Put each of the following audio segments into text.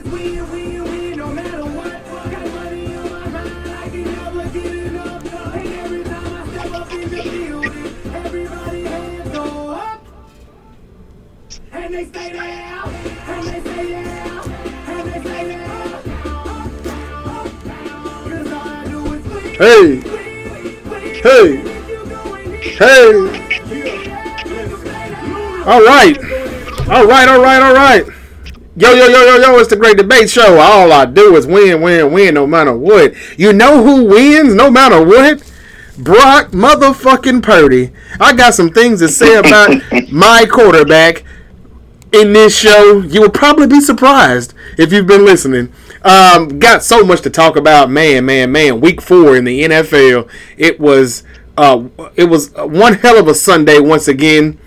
is win, win, win, no matter what. Got money on my mind, I can never get enough. And every time I step up in the building, everybody hands go up. And they stay there, and they stay there, and they stay there. Up, down, up, down. 'Cause all I do is win, Hey, hey, If you going in, hey. All right, all right, all right, all right. Yo, yo, yo, yo, yo, it's the Great Debate Show. All I do is win, win, win, no matter what. You know who wins no matter what? Brock motherfucking Purdy. I got some things to say about my quarterback in this show. You will probably be surprised if you've been listening. Um, got so much to talk about. Man, man, man. Week four in the NFL. It was uh, it was one hell of a Sunday once again,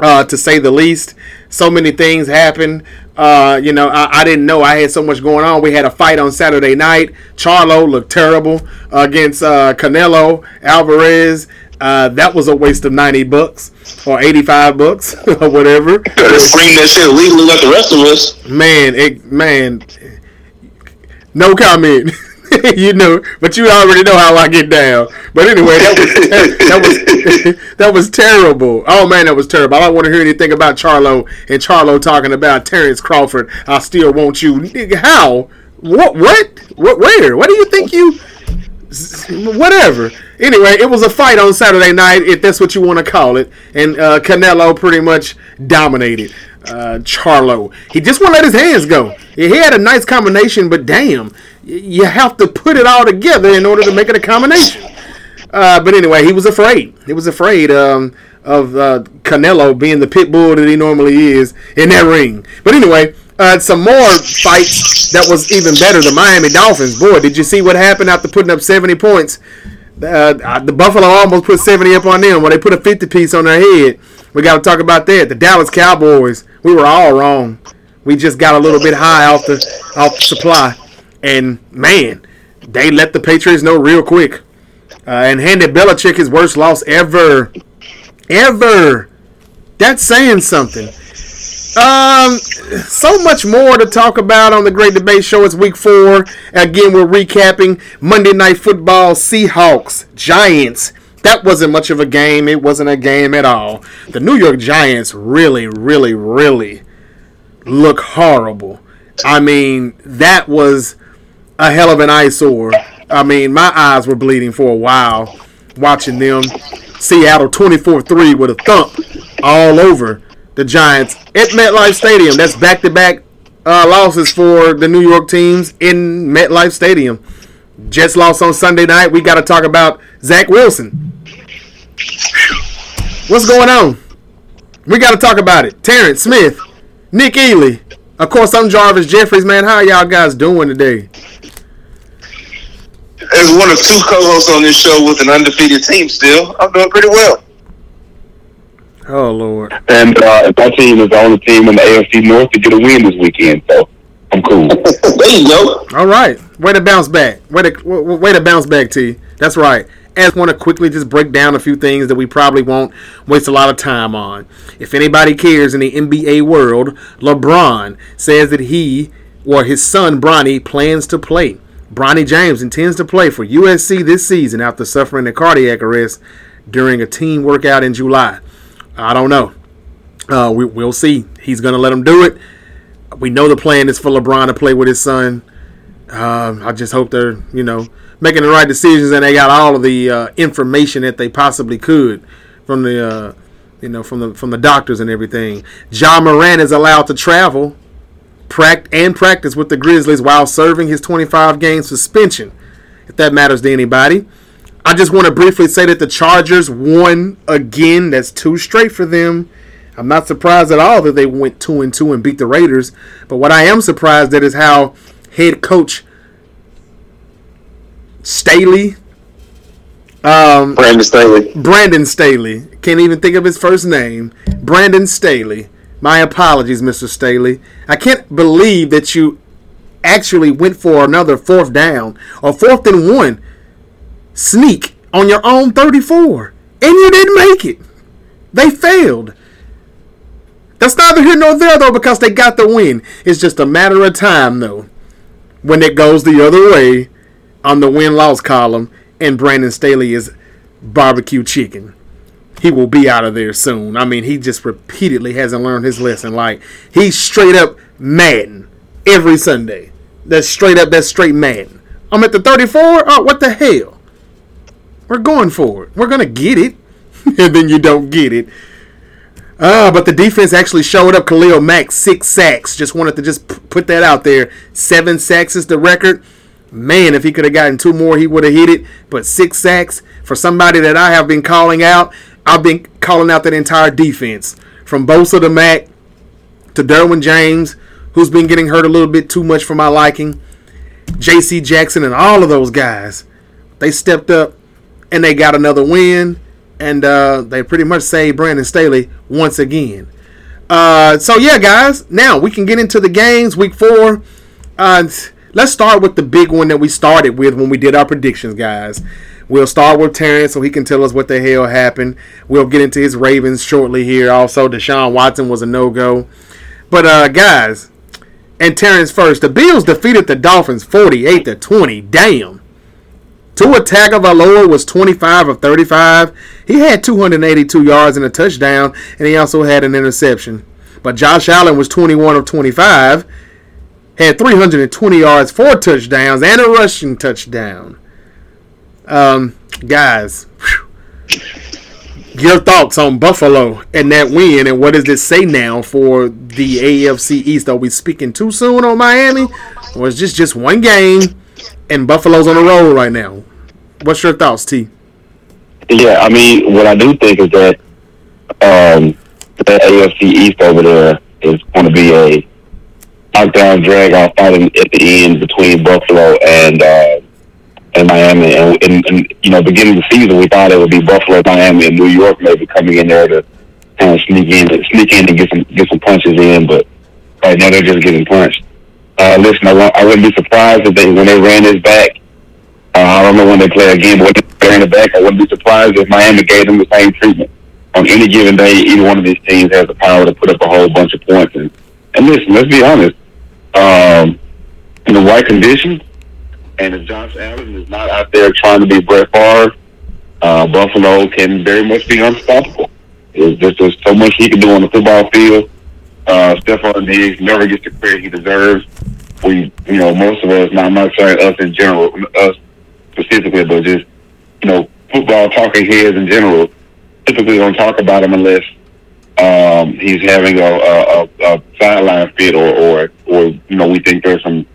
uh, to say the least. So many things happened. Uh, you know, I, I didn't know I had so much going on. We had a fight on Saturday night. Charlo looked terrible against uh, Canelo Alvarez. Uh, that was a waste of ninety bucks or eighty-five bucks or whatever. Scream that shit legally like the rest of us. Man, it man, no comment. you know, but you already know how I get down. But anyway, that was that was that was terrible. Oh man, that was terrible. I don't want to hear anything about Charlo and Charlo talking about Terrence Crawford. I still want you. How? What? What? What? Where? What do you think you? Whatever. Anyway, it was a fight on Saturday night, if that's what you want to call it, and uh, Canelo pretty much dominated uh, Charlo. He just won't let his hands go. He had a nice combination, but damn, you have to put it all together in order to make it a combination. Uh, but anyway, he was afraid. He was afraid um, of uh, Canelo being the pit bull that he normally is in that ring. But anyway, uh, some more fights that was even better. The Miami Dolphins. Boy, did you see what happened after putting up 70 points? Uh, the Buffalo almost put 70 up on them when they put a 50 piece on their head. We got to talk about that. The Dallas Cowboys. We were all wrong. We just got a little bit high off the off the supply, and man, they let the Patriots know real quick, uh, and handed Belichick his worst loss ever, ever. That's saying something. Um, so much more to talk about on the Great Debate Show. It's week four. Again, we're recapping Monday Night Football, Seahawks, Giants. That wasn't much of a game. It wasn't a game at all. The New York Giants really, really, really look horrible. I mean, that was a hell of an eyesore. I mean, my eyes were bleeding for a while watching them. Seattle 24 3 with a thump all over the Giants at MetLife Stadium. That's back to back losses for the New York teams in MetLife Stadium. Jets lost on Sunday night. We got to talk about Zach Wilson. What's going on? We got to talk about it. Terrence Smith, Nick Ely. Of course, I'm Jarvis Jeffries, man. How y'all guys doing today? As one of two co-hosts on this show with an undefeated team, still, I'm doing pretty well. Oh, Lord. And uh, my team is the only team in the AFC North to get a win this weekend, so I'm cool. there you go. All right. Way to bounce back. Way to, w- w- way to bounce back, T. That's right. And I want to quickly just break down a few things that we probably won't waste a lot of time on. If anybody cares in the NBA world, LeBron says that he or his son Bronny plans to play. Bronny James intends to play for USC this season after suffering a cardiac arrest during a team workout in July. I don't know. Uh, we, we'll see. He's going to let him do it. We know the plan is for LeBron to play with his son. Um, I just hope they're, you know, making the right decisions and they got all of the uh, information that they possibly could from the, uh, you know, from the from the doctors and everything. Ja Morant is allowed to travel, pract- and practice with the Grizzlies while serving his 25 game suspension, if that matters to anybody. I just want to briefly say that the Chargers won again. That's two straight for them. I'm not surprised at all that they went two and two and beat the Raiders. But what I am surprised at is how head coach Staley, um, Brandon Staley. Brandon Staley, can't even think of his first name. Brandon Staley. My apologies, Mr. Staley. I can't believe that you actually went for another fourth down or fourth and one sneak on your own 34 and you didn't make it. They failed. That's neither here nor there though, because they got the win. It's just a matter of time though, when it goes the other way on the win loss column, and Brandon Staley is barbecue chicken. He will be out of there soon. I mean, he just repeatedly hasn't learned his lesson. Like he's straight up Madden every Sunday. That's straight up. That's straight Madden. I'm at the 34. Oh, what the hell? We're going for it. We're gonna get it, and then you don't get it. Ah, but the defense actually showed up. Khalil Mack six sacks. Just wanted to just p- put that out there. Seven sacks is the record. Man, if he could have gotten two more, he would have hit it. But six sacks for somebody that I have been calling out. I've been calling out that entire defense from Bosa to Mack to Derwin James, who's been getting hurt a little bit too much for my liking. J.C. Jackson and all of those guys, they stepped up and they got another win, and uh, they pretty much saved Brandon Staley once again. Uh, so yeah, guys, now we can get into the games. Week four. Uh, let's start with the big one that we started with when we did our predictions, guys. We'll start with Terrence so he can tell us what the hell happened. We'll get into his Ravens shortly here. Also, Deshaun Watson was a no go. But uh, guys, and Terrence first. The Bills defeated the Dolphins 48 to 20. Damn. Tua Tagovailoa was 25 of 35. He had 282 yards and a touchdown, and he also had an interception. But Josh Allen was 21 of 25, had 320 yards, four touchdowns, and a rushing touchdown. Um, guys, whew. your thoughts on Buffalo and that win, and what does it say now for the AFC East? Are we speaking too soon on Miami, or is this just one game and Buffalo's on the roll right now? What's your thoughts, T? Yeah, I mean, what I do think is that um, the AFC East over there is going to be a knockdown, drag out fight at the end between Buffalo and uh, and Miami. And, and, and you know, beginning of the season, we thought it would be Buffalo, Miami, and New York maybe coming in there to kind of sneak in, sneak in and get some get some punches in. But right now, they're just getting punched. Uh, listen, I, I wouldn't be surprised if they when they ran this back. Uh, I don't know when they play again, but when they ran it back, I wouldn't be surprised if Miami gave them the same treatment. On any given day, either one of these teams has the power to put up a whole bunch of points. And, and listen, let's be honest. Um, in the right conditions, and if Josh Allen is not out there trying to be Brett Favre, uh, Buffalo can very much be unstoppable. There's just there's so much he can do on the football field. Uh, Stefon Diggs never gets the credit he deserves. We, you know, most of us, not not saying us in general, us specifically, but just you know, football talking heads in general, typically don't talk about him unless um, he's having a, a, a, a sideline fit or, or, or, you know, we think there's some,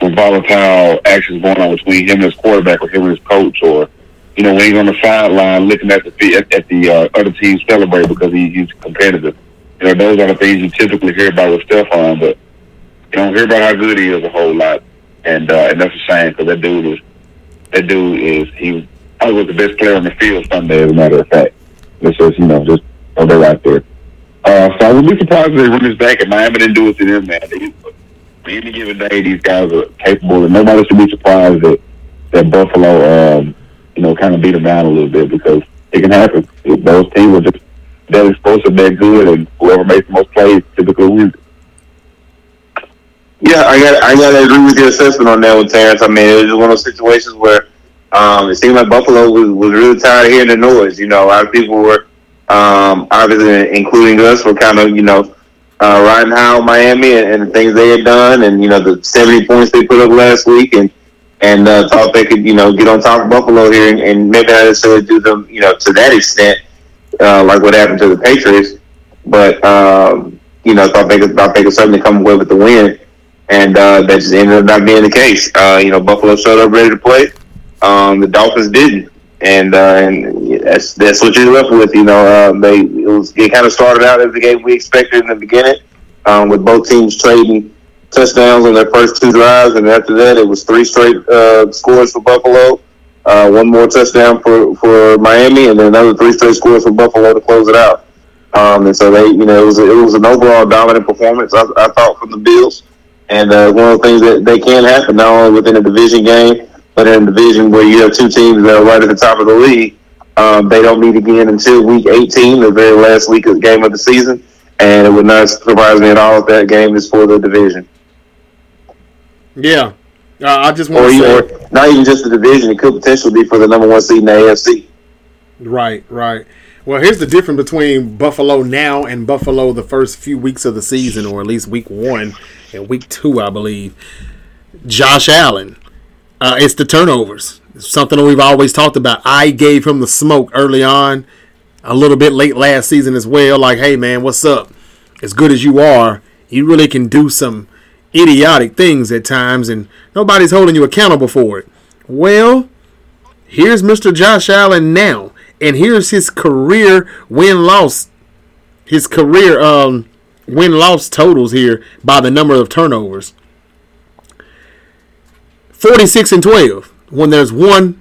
some volatile actions going on between him and his quarterback or him and his coach or, you know, when he's on the sideline looking at the, at, at the uh, other team celebrate because he, he's competitive. You know, those are the things you typically hear about with Stefon, but you don't hear about how good he is a whole lot. And, uh, and that's a shame because that dude is, that dude is, he probably was the best player on the field Sunday, as a matter of fact. It's just, you know, just that out there. Uh, so I would be surprised if they run this back, and Miami didn't do it to them, man. They, any given day, these guys are capable, and nobody should be surprised that that Buffalo, um, you know, kind of beat them down a little bit because it can happen. Those teams are just that explosive, that good, and whoever makes the most plays typically wins. Yeah, I got I got to agree with your assessment on that one, Terrence. I mean, it was just one of those situations where um, it seemed like Buffalo was, was really tired of hearing the noise. You know, a lot of people were, um, obviously, including us, were kind of you know uh, riding Miami and, and the things they had done, and you know the seventy points they put up last week, and and uh, thought they could you know get on top of Buffalo here, and, and maybe not necessarily do them you know to that extent, uh, like what happened to the Patriots, but um, you know thought they could thought they could certainly come away with the win and uh, that just ended up not being the case. Uh, you know, Buffalo showed up ready to play. Um, the Dolphins didn't, and uh, and that's that's what you're left with. You know, uh, they it was it kind of started out as the game we expected in the beginning, um, with both teams trading touchdowns on their first two drives, and after that it was three straight uh, scores for Buffalo. Uh, one more touchdown for, for Miami, and then another three straight scores for Buffalo to close it out. Um, and so they, you know, it was it was an overall dominant performance. I, I thought from the Bills. And uh, one of the things that they can happen not only within a division game, but in a division where you have two teams that are right at the top of the league. Um, they don't meet again until week 18, the very last week of the game of the season. and it would not surprise me at all if that game is for the division, Yeah. Uh, I just want or, to say. or not even just the division. It could potentially be for the number one seed in the AFC. Right, right. Well, here's the difference between Buffalo now and Buffalo the first few weeks of the season, or at least week one and week two, I believe. Josh Allen. Uh, it's the turnovers. It's something that we've always talked about. I gave him the smoke early on, a little bit late last season as well. Like, hey, man, what's up? As good as you are, you really can do some idiotic things at times, and nobody's holding you accountable for it. Well, here's Mr. Josh Allen now, and here's his career win loss, his career um win loss totals here by the number of turnovers. 46 and 12 when there's one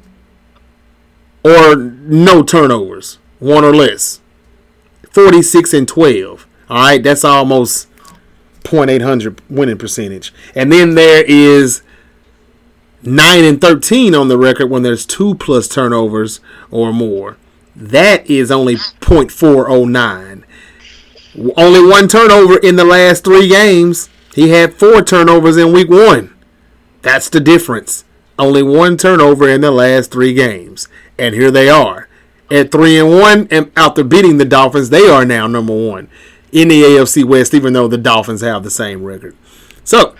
or no turnovers, one or less. 46 and 12. All right, that's almost 0.800 winning percentage. And then there is 9 and 13 on the record when there's two plus turnovers or more. That is only 0.409. Only one turnover in the last three games. He had four turnovers in week one. That's the difference. Only one turnover in the last three games. And here they are. At three and one, and after beating the Dolphins, they are now number one in the AFC West, even though the Dolphins have the same record. So,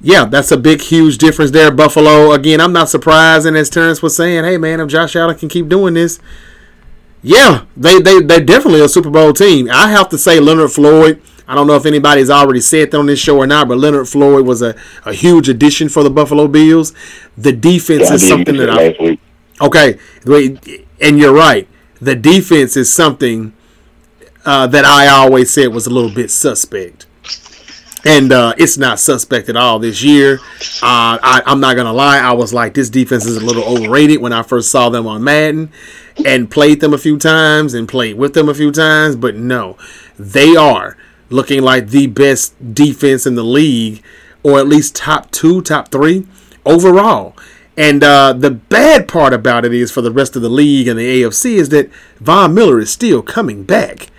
yeah, that's a big, huge difference there. Buffalo, again, I'm not surprised. And as Terrence was saying, hey, man, if Josh Allen can keep doing this, yeah, they, they, they're definitely a Super Bowl team. I have to say, Leonard Floyd, I don't know if anybody's already said that on this show or not, but Leonard Floyd was a, a huge addition for the Buffalo Bills. The defense Yeah, is something that I. Okay, wait, and you're right. The defense is something uh, that I always said was a little bit suspect, and uh, it's not suspect at all this year. Uh, I, I'm not gonna lie. I was like, this defense is a little overrated when I first saw them on Madden, and played them a few times and played with them a few times. But no, they are looking like the best defense in the league, or at least top two, top three overall. And uh, the bad part about it is for the rest of the league and the AFC is that Von Miller is still coming back.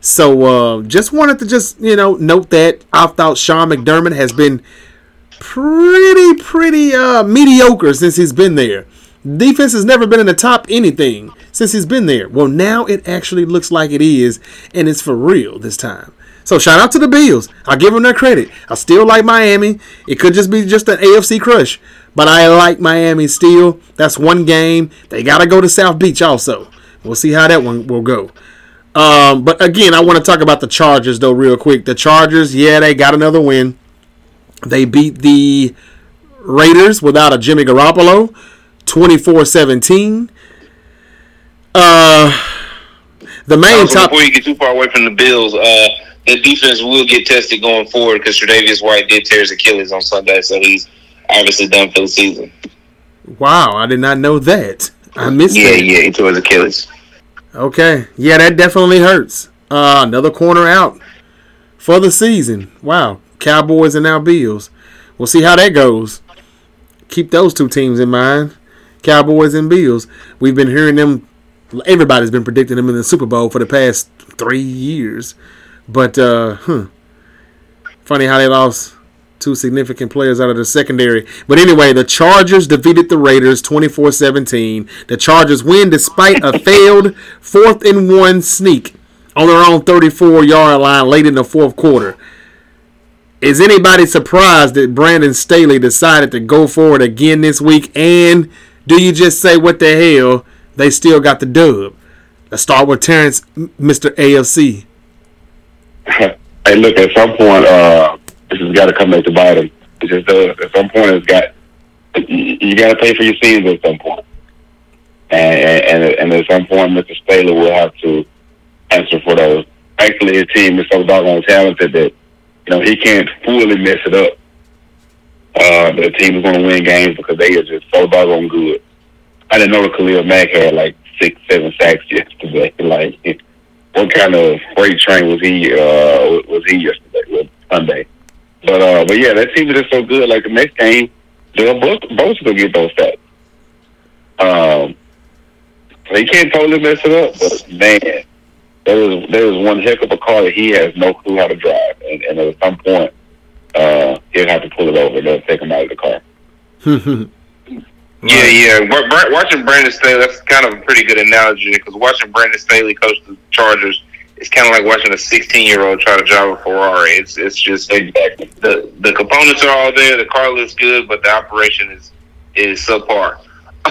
So uh, just wanted to just you know note that I thought Sean McDermott has been pretty pretty uh, mediocre since he's been there. Defense has never been in the top anything since he's been there. Well, now it actually looks like it is, and it's for real this time. So shout out to the Bills. I give them their credit. I still like Miami. It could just be just an AFC crush, but I like Miami still. That's one game. They got to go to South Beach also. We'll see how that one will go. Um, but again, I want to talk about the Chargers though, real quick. The Chargers, yeah, they got another win. They beat the Raiders without a Jimmy Garoppolo, 24-17. Uh, the main Also, top. before you get too far away from the Bills, uh, the defense will get tested going forward because Tre'Davious White did tear his Achilles on Sunday, so he's obviously done for the season. Wow, I did not know that. I missed it. Yeah, that. yeah, he tore his Achilles. Okay, yeah, that definitely hurts. Uh, another corner out for the season. Wow, Cowboys and now Bills. We'll see how that goes. Keep those two teams in mind, Cowboys and Bills. We've been hearing them. Everybody's been predicting them in the Super Bowl for the past three years, but uh, huh. funny how they lost two significant players out of the secondary. But anyway, the Chargers defeated the Raiders 24-17. The Chargers win despite a failed fourth and one sneak on their own 34-yard line late in the fourth quarter. Is anybody surprised that Brandon Staley decided to go forward again this week? And do you just say, what the hell? They still got the dub. Let's start with Terrence, Mr. AFC. Hey, look, at some point, uh, this has got to come back to bite him. It just does. At some point, it's got you, you got to pay for your sins at some point. And, and and at some point, Mr. Staley will have to answer for those. Actually, his team is so doggone talented that you know he can't fully mess it up. Uh, the team is going to win games because they are just so doggone good. I didn't know that Khalil Mack had like six, seven sacks yesterday. Like, what kind of freight train was he? Uh, was he yesterday? Sunday. But uh, but yeah, that team is just so good. Like the next game, they'll both both will get those stats. Um, they can't totally mess it up, but man, there was there was one heck of a car that he has no clue how to drive, and, and at some point, uh, he'll have to pull it over. They'll take him out of the car. Yeah, yeah. Watching Brandon Staley, that's kind of a pretty good analogy because watching Brandon Staley coach the Chargers is kind of like watching a 16 year old try to drive a Ferrari. It's it's just Exactly. the the components are all there. The car looks good, but the operation is is subpar.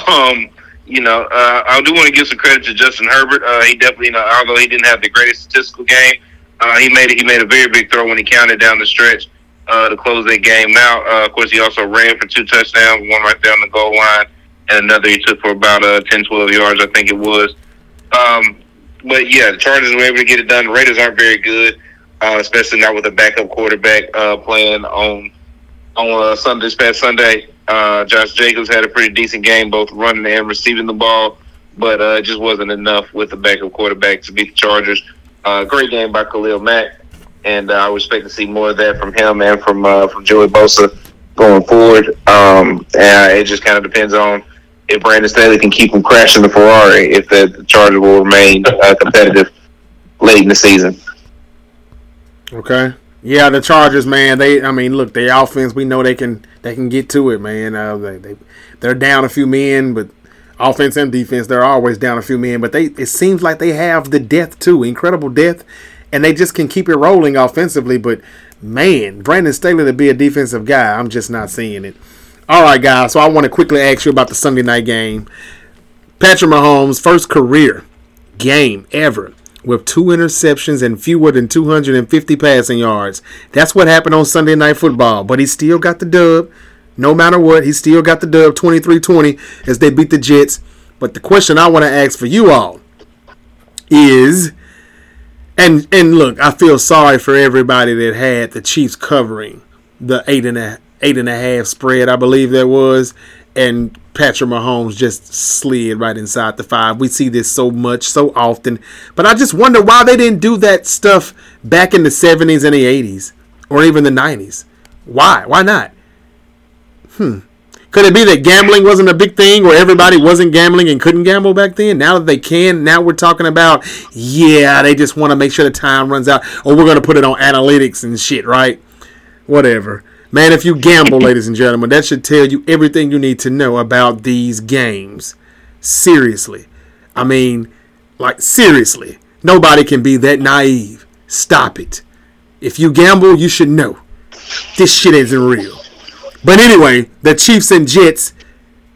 Um, you know, uh, I do want to give some credit to Justin Herbert. Uh, he definitely, you know, although he didn't have the greatest statistical game, uh, he made he made a very big throw when he counted down the stretch uh, to close that game out. Uh, of course, he also ran for two touchdowns, one right there on the goal line, and another he took for about uh, 10, 12 yards, I think it was. Um, but yeah, the Chargers were able to get it done. The Raiders aren't very good, uh, especially not with a backup quarterback uh, playing on on uh, Sunday, this past Sunday. Uh, Josh Jacobs had a pretty decent game, both running and receiving the ball, but uh, it just wasn't enough with the backup quarterback to beat the Chargers. Uh, great game by Khalil Mack, and uh, I would expect to see more of that from him and from uh, from Joey Bosa going forward. Um, and it just kind of depends on if Brandon Staley can keep him crashing the Ferrari, if the, the Chargers will remain uh, competitive late in the season. Okay. Yeah, the Chargers, man. They, I mean, look, their offense. We know they can, they can get to it, man. Uh, they, they, they're down a few men, but offense and defense, they're always down a few men. But they, it seems like they have the depth too, incredible depth, and they just can keep it rolling offensively. But man, Brandon Staley to be a defensive guy, I'm just not seeing it. All right, guys. So I want to quickly ask you about the Sunday night game. Patrick Mahomes' first career game ever with two interceptions and fewer than 250 passing yards. That's what happened on Sunday Night Football, but he still got the dub. No matter what, he still got the dub 23 20 as they beat the Jets. But the question I want to ask for you all is and and look, I feel sorry for everybody that had the Chiefs covering the eight and a eight and a half spread, I believe that was, and Patrick Mahomes just slid right inside the five. We see this so much, so often, but I just wonder why they didn't do that stuff back in the seventies and the eighties, or even the nineties. Why? Why not? Hmm. Could it be that gambling wasn't a big thing, or everybody wasn't gambling and couldn't gamble back then? Now that they can, now we're talking about, yeah, they just want to make sure the time runs out, or we're going to put it on analytics and shit, right? Whatever. Man, if you gamble, ladies and gentlemen, that should tell you everything you need to know about these games. Seriously. I mean, like, seriously. Nobody can be that naive. Stop it. If you gamble, you should know. This shit isn't real. But anyway, the Chiefs and Jets,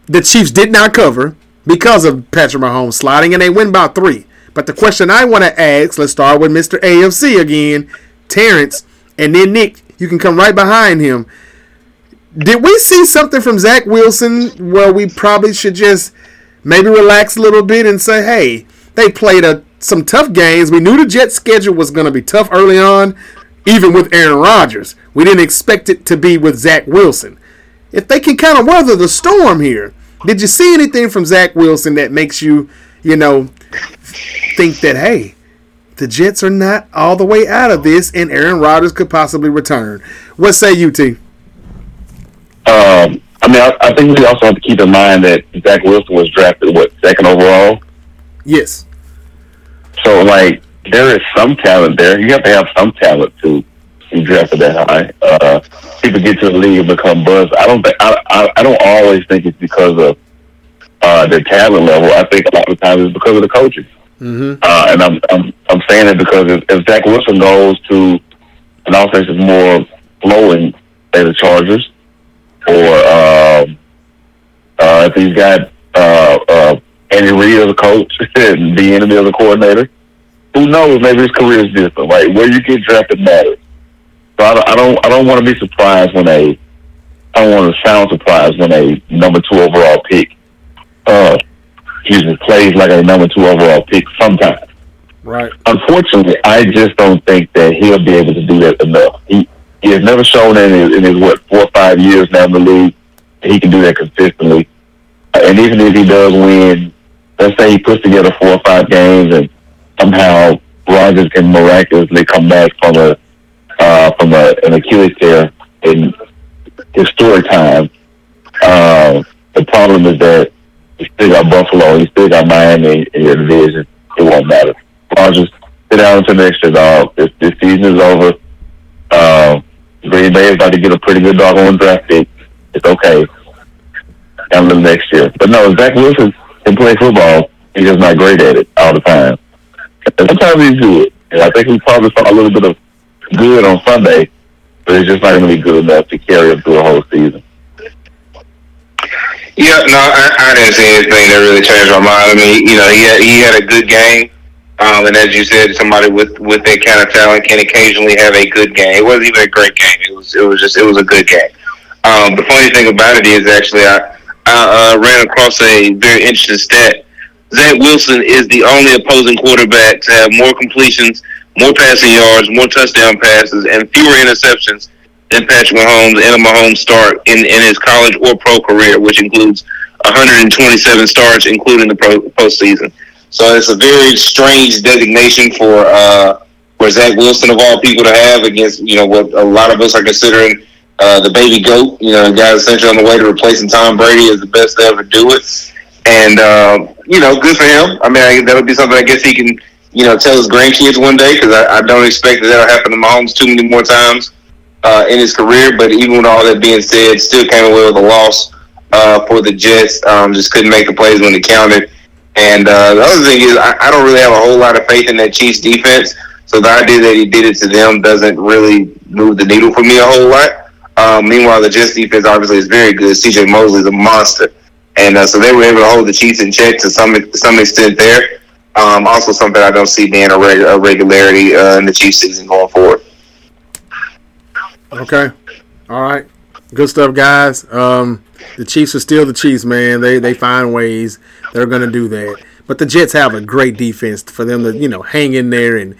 the Chiefs did not cover because of Patrick Mahomes sliding, and they win by three. But the question I want to ask, let's start with Mr. AFC again, Terrence, and then Nick. You can come right behind him. Did we see something from Zach Wilson where we probably should just maybe relax a little bit and say, hey, they played a, some tough games. We knew the Jets' schedule was going to be tough early on, even with Aaron Rodgers. We didn't expect it to be with Zach Wilson. If they can kind of weather the storm here, did you see anything from Zach Wilson that makes you, you know, think that, hey, the Jets are not all the way out of this and Aaron Rodgers could possibly return? What say you, T? Um, I mean, I, I think we also have to keep in mind that Zach Wilson was drafted what second overall. Yes. So, like, there is some talent there. You have to have some talent to be drafted that high. Uh, people get to the league and become buzz. I don't think. I, I, I don't always think it's because of uh, their talent level. I think a lot of times it's because of the coaching. Mm-hmm. Uh, and I'm, I'm I'm saying it because if, if Zach Wilson goes to an offense that's more flowing, say the Chargers, or um, uh, if he's got uh, uh, Andy Reid as a coach and Bieniemy as a coordinator, who knows? Maybe his career is different. Like where you get drafted matters. So I don't I don't, I don't want to be surprised when a I don't want to sound surprised when a number two overall pick uh excuse me plays like a number two overall pick sometimes. Right. Unfortunately, I just don't think that he'll be able to do that enough. He he has never shown in his, in his what four or five years now in the league that he can do that consistently. And even if he does win, let's say he puts together four or five games and somehow Rodgers can miraculously come back from a uh, from a, an Achilles tear in historic time. Uh, the problem is that you still got Buffalo, you still got Miami in your division. It won't matter. Rodgers, sit down until next year, dog. This, this season is over. Um, Green Bay is about to get a pretty good dog on draft pick. It's okay. Down to next year. But no, Zach Wilson can play football. He's just not great at it all the time. And sometimes he's good. And I think we probably saw a little bit of good on Sunday, but it's just not going to be good enough to carry him through a whole season. Yeah, no, I, I didn't see anything that really changed my mind. I mean, you know, he had, he had a good game, um, and as you said, somebody with with that kind of talent can occasionally have a good game. It wasn't even a great game. It was it was just it was a good game. Um, the funny thing about it is actually I I uh, ran across a very interesting stat. Zach Wilson is the only opposing quarterback to have more completions, more passing yards, more touchdown passes, and fewer interceptions than Patrick Mahomes and a Mahomes start in, in his college or pro career, which includes 127 starts, including the pro, postseason. So it's a very strange designation for uh, for Zach Wilson of all people to have against you know what a lot of us are considering uh, the baby goat. You know, the guy essentially on the way to replacing Tom Brady as the best to ever do it. And uh, you know, good for him. I mean, I, that'll be something I guess he can you know tell his grandkids one day because I, I don't expect that that'll happen to Mahomes too many more times uh, in his career. But even with all that being said, still came away with a loss uh, for the Jets. Um, just couldn't make the plays when it counted. And uh, the other thing is, I, I don't really have a whole lot of faith in that Chiefs defense. So the idea that he did it to them doesn't really move the needle for me a whole lot. Um, meanwhile, the Jets defense obviously is very good. C.J. Mosley is a monster, and uh, so they were able to hold the Chiefs in check to some some extent there. Um, also, something I don't see being a, reg- a regularity uh, in the Chiefs season going forward. Okay. All right. Good stuff, guys. Um, the Chiefs are still the Chiefs, man. They they find ways. They're gonna do that. But the Jets have a great defense for them to, you know, hang in there and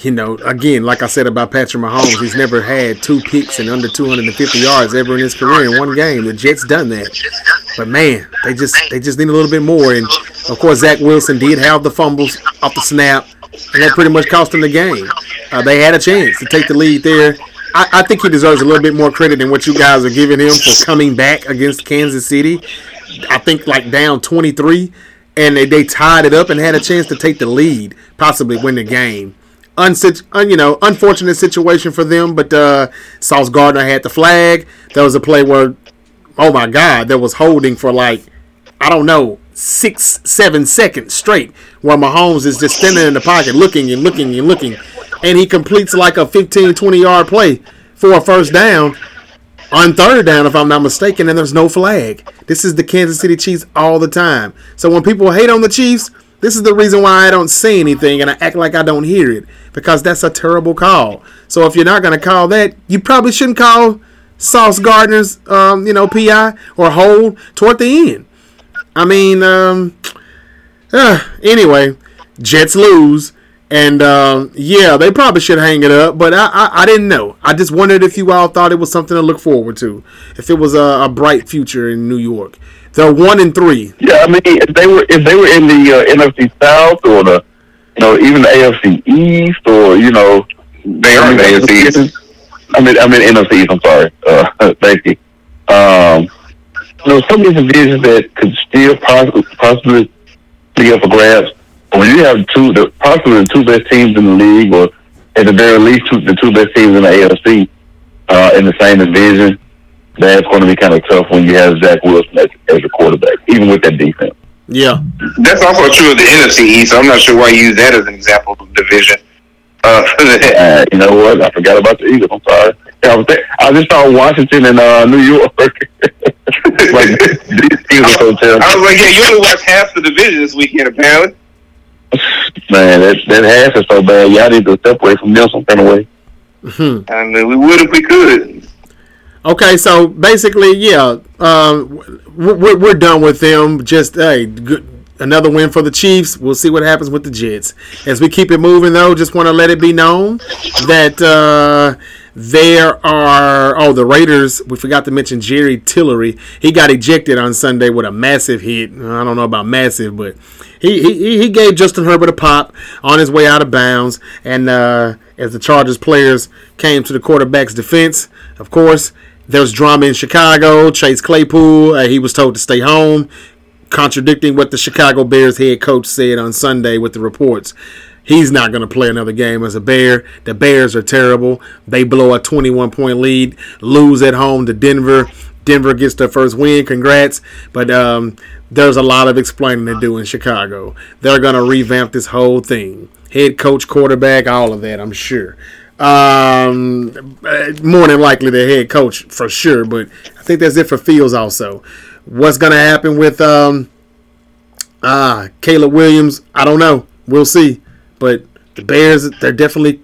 you know, again, like I said about Patrick Mahomes, he's never had two picks and under 250 yards ever in his career in one game. The Jets done that, but man, they just they just need a little bit more. And of course, Zach Wilson did have the fumbles off the snap, and that pretty much cost him the game. Uh, they had a chance to take the lead there. I, I think he deserves a little bit more credit than what you guys are giving him for coming back against Kansas City. I think like down 23, and they, they tied it up and had a chance to take the lead, possibly win the game. Unsit- un, you know, unfortunate situation for them, but uh, Sauce Gardner had the flag. There was a play where, oh my God, there was holding for like, I don't know, six, seven seconds straight, where Mahomes is just standing in the pocket looking and looking and looking, and he completes like a 15, 20 yard play for a first down on third down, if I'm not mistaken, and there's no flag. This is the Kansas City Chiefs all the time. So when people hate on the Chiefs, this is the reason why I don't say anything and I act like I don't hear it because that's a terrible call. So if you're not going to call that, you probably shouldn't call Sauce Gardner's, um, you know, PI or hold toward the end. I mean, um, uh, anyway, Jets lose. And um, yeah, they probably should hang it up, but I, I, I didn't know. I just wondered if you all thought it was something to look forward to, if it was a, a bright future in New York. They're one and three. Yeah, I mean, if they were if they were in the uh, NFC South or the, you know, even the AFC East or you know, They are in the AFC East. I mean, I mean NFC East. I'm sorry. Uh, thank you. Um, you know, some of these divisions that could still possibly possibly be up for grabs. When you have two, the possibly the two best teams in the league, or at the very least, two, the two best teams in the AFC uh, in the same division, that's going to be kind of tough when you have Zach Wilson as, as a quarterback, even with that defense. Yeah. That's also true of the NFC East. I'm not sure why you use that as an example of division. Uh, Uh, you know what? I forgot about the Eagles. I'm sorry. Yeah, I, was think- I just saw Washington and uh, New York. like these teams are so terrible. I was like, yeah, you only watched half the division this weekend, apparently. Man, that that half is so bad. Y'all need to separate from them some kind of way. Mm-hmm. I mean, we would if we could. Okay, so basically, yeah, um, we're, we're done with them. Just hey, good, another win for the Chiefs. We'll see what happens with the Jets. As we keep it moving, though, just want to let it be known that uh, there are oh the Raiders. We forgot to mention Jerry Tillery. He got ejected on Sunday with a massive hit. I don't know about massive, but he he, he gave Justin Herbert a pop on his way out of bounds, and uh, as the Chargers players came to the quarterback's defense, of course. There was drama in Chicago. Chase Claypool, uh, he was told to stay home, contradicting what the Chicago Bears head coach said on Sunday with the reports. He's not going to play another game as a Bear. The Bears are terrible. They blow a 21 point lead, lose at home to Denver. Denver gets their first win. Congrats. But um, there's a lot of explaining to do in Chicago. They're going to revamp this whole thing. Head coach, quarterback, all of that, I'm sure. Um, uh, more than likely the head coach for sure, but I think that's it for Fields also. What's going to happen with um, ah Caleb Williams? I don't know. We'll see. But the Bears, they're definitely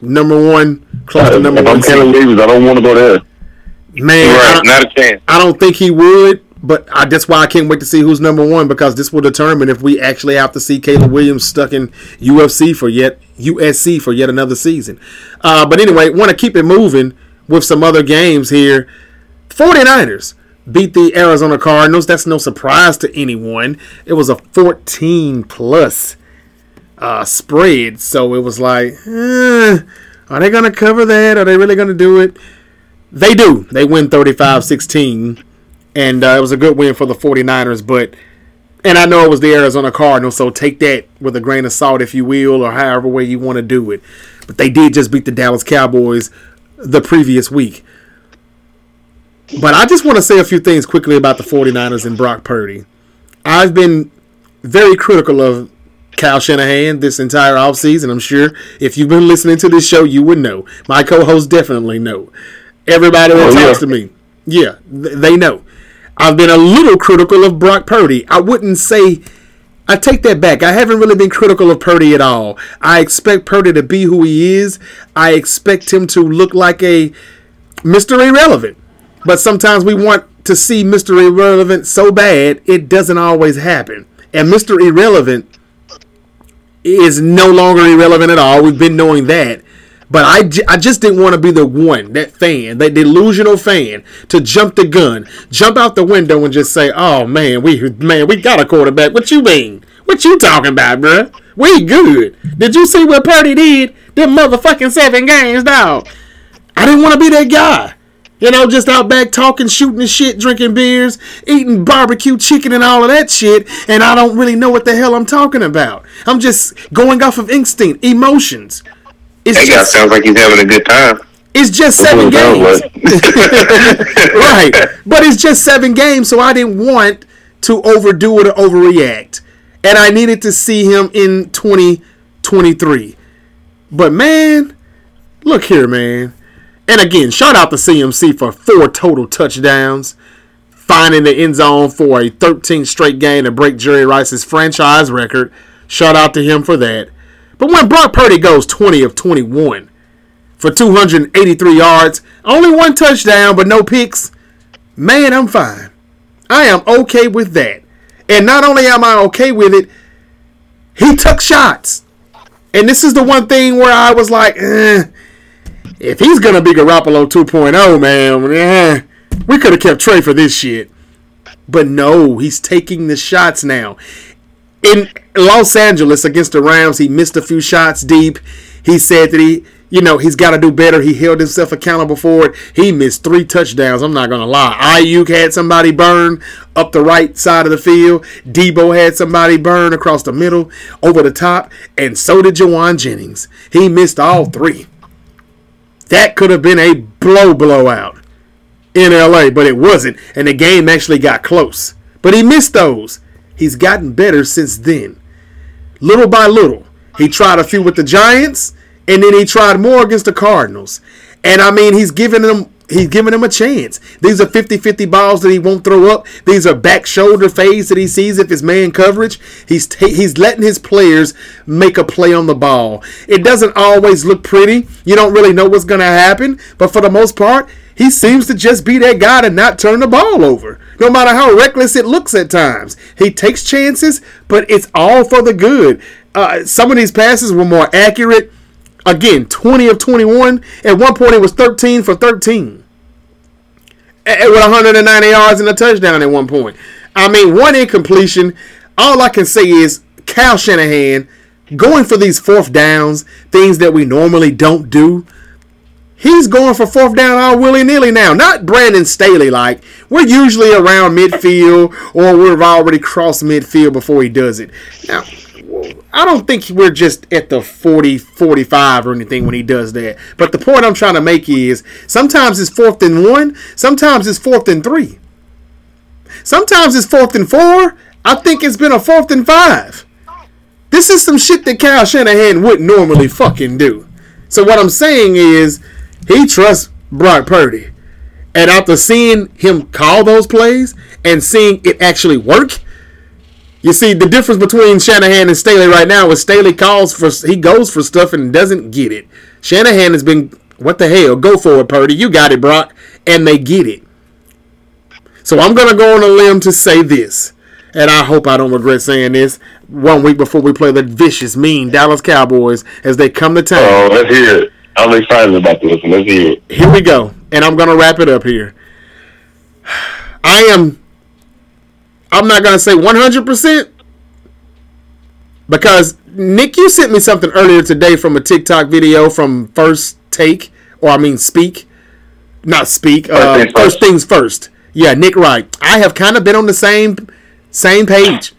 number one, close to number if one. I'm Caleb. Williams, I don't want to go there. Man, Right, not a chance. I don't think he would, but I, that's why I can't wait to see who's number one because this will determine if we actually have to see Caleb Williams stuck in UFC for yet USC for yet another season. Uh, but anyway, want to keep it moving with some other games here. 49ers beat the Arizona Cardinals. That's no surprise to anyone. It was a 14 plus uh, spread, so it was like, eh, are they going to cover that? Are they really going to do it? They do. They win 35 16. And uh, it was a good win for the 49ers. But, and I know it was the Arizona Cardinals, so take that with a grain of salt, if you will, or however way you want to do it. But they did just beat the Dallas Cowboys the previous week. But I just want to say a few things quickly about the 49ers and Brock Purdy. I've been very critical of Kyle Shanahan this entire offseason. I'm sure if you've been listening to this show, you would know. My co hosts definitely know. Everybody that Oh, yeah. talks to me, yeah, they know. I've been a little critical of Brock Purdy. I wouldn't say. I take that back. I haven't really been critical of Purdy at all. I expect Purdy to be who he is. I expect him to look like a Mr. Irrelevant. But sometimes we want to see Mr. Irrelevant so bad, it doesn't always happen. And Mr. Irrelevant is no longer irrelevant at all. We've been knowing that. But I, j- I just didn't want to be the one, that fan, that delusional fan, to jump the gun, jump out the window and just say, "Oh man, we man, we got a quarterback." What you mean? What you talking about, bruh? We good. Did you see what Purdy did? Them motherfucking seven games, dog. I didn't want to be that guy. You know, just out back talking, shooting shit, drinking beers, eating barbecue chicken and all of that shit, and I don't really know what the hell I'm talking about. I'm just going off of instinct, emotions. It's That guy just sounds like he's having a good time. it's just seven games. right. But it's just seven games, so I didn't want to overdo it or overreact. And I needed to see him in 2023. But man, look here, man. And again, shout out to CMC for four total touchdowns, finding the end zone for a 13th straight game to break Jerry Rice's franchise record. Shout out to him for that. But when Brock Purdy goes 20 of 21 for 283 yards, only one touchdown, but no picks, man, I'm fine. I am okay with that. And not only am I okay with it, he took shots. And this is the one thing where I was like, eh, if he's gonna be Garoppolo 2.0, man, eh, we could have kept Trey for this shit. But no, he's taking the shots now. In Los Angeles against the Rams, he missed a few shots deep. He said that he, you know, he's got to do better. He held himself accountable for it. He missed three touchdowns. I'm not gonna lie. Aiyuk had somebody burn up the right side of the field. Deebo had somebody burn across the middle, over the top, and so did Jauan Jennings. He missed all three. That could have been a blow blowout in LA, but it wasn't, and the game actually got close. But he missed those. He's gotten better since then. Little by little. He tried a few with the Giants, and then he tried more against the Cardinals. And I mean, he's giving them he's giving them a chance. These are 50-50 balls that he won't throw up. These are back shoulder fades that he sees if it's man coverage. He's ta- he's letting his players make a play on the ball. It doesn't always look pretty. You don't really know what's going to happen, but for the most part, he seems to just be that guy to not turn the ball over. No matter how reckless it looks at times. He takes chances, but it's all for the good. Uh, some of these passes were more accurate. Again, 20 of 21. At one point, it was 13 for 13. A- With 190 yards and a touchdown at one point. I mean, one incompletion. All I can say is Cal Shanahan going for these fourth downs, things that we normally don't do. He's going for fourth down all willy nilly now. Not Brandon Staley like. We're usually around midfield or we've already crossed midfield before he does it. Now, I don't think we're just at the 40, 45 or anything when he does that. But the point I'm trying to make is sometimes it's fourth and one, sometimes it's fourth and three. Sometimes it's fourth and four. I think it's been a fourth and five. This is some shit that Kyle Shanahan wouldn't normally fucking do. So what I'm saying is he trusts Brock Purdy. And after seeing him call those plays and seeing it actually work, you see the difference between Shanahan and Staley right now is Staley calls for he goes for stuff and doesn't get it. Shanahan has been what the hell? Go for it, Purdy. You got it, Brock, and they get it. So I'm gonna go on a limb to say this, and I hope I don't regret saying this. One week before we play the vicious, mean Dallas Cowboys as they come to town. Oh, let's hear it. I'm excited about this. Let's hear it. Here we go, and I'm gonna wrap it up here. I am. I'm not gonna say 100 percent because Nick, you sent me something earlier today from a TikTok video from First Take, or I mean Speak, not Speak. Uh, Things first First. things first. Yeah, Nick Wright. I have kind of been on the same same page.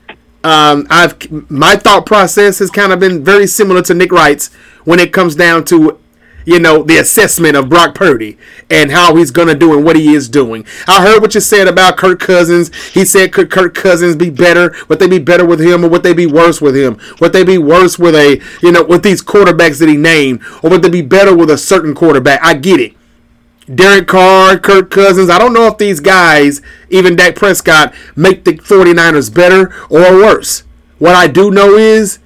Um, I've my thought process has kind of been very similar to Nick Wright's when it comes down to you know the assessment of Brock Purdy and how he's gonna do and what he is doing. I heard what you said about Kirk Cousins. He said could Kirk Cousins be better? Would they be better with him, or would they be worse with him? Would they be worse with a you know with these quarterbacks that he named, or would they be better with a certain quarterback? I get it. Derek Carr, Kirk Cousins. I don't know if these guys, even Dak Prescott, make the 49ers better or worse. What I do know is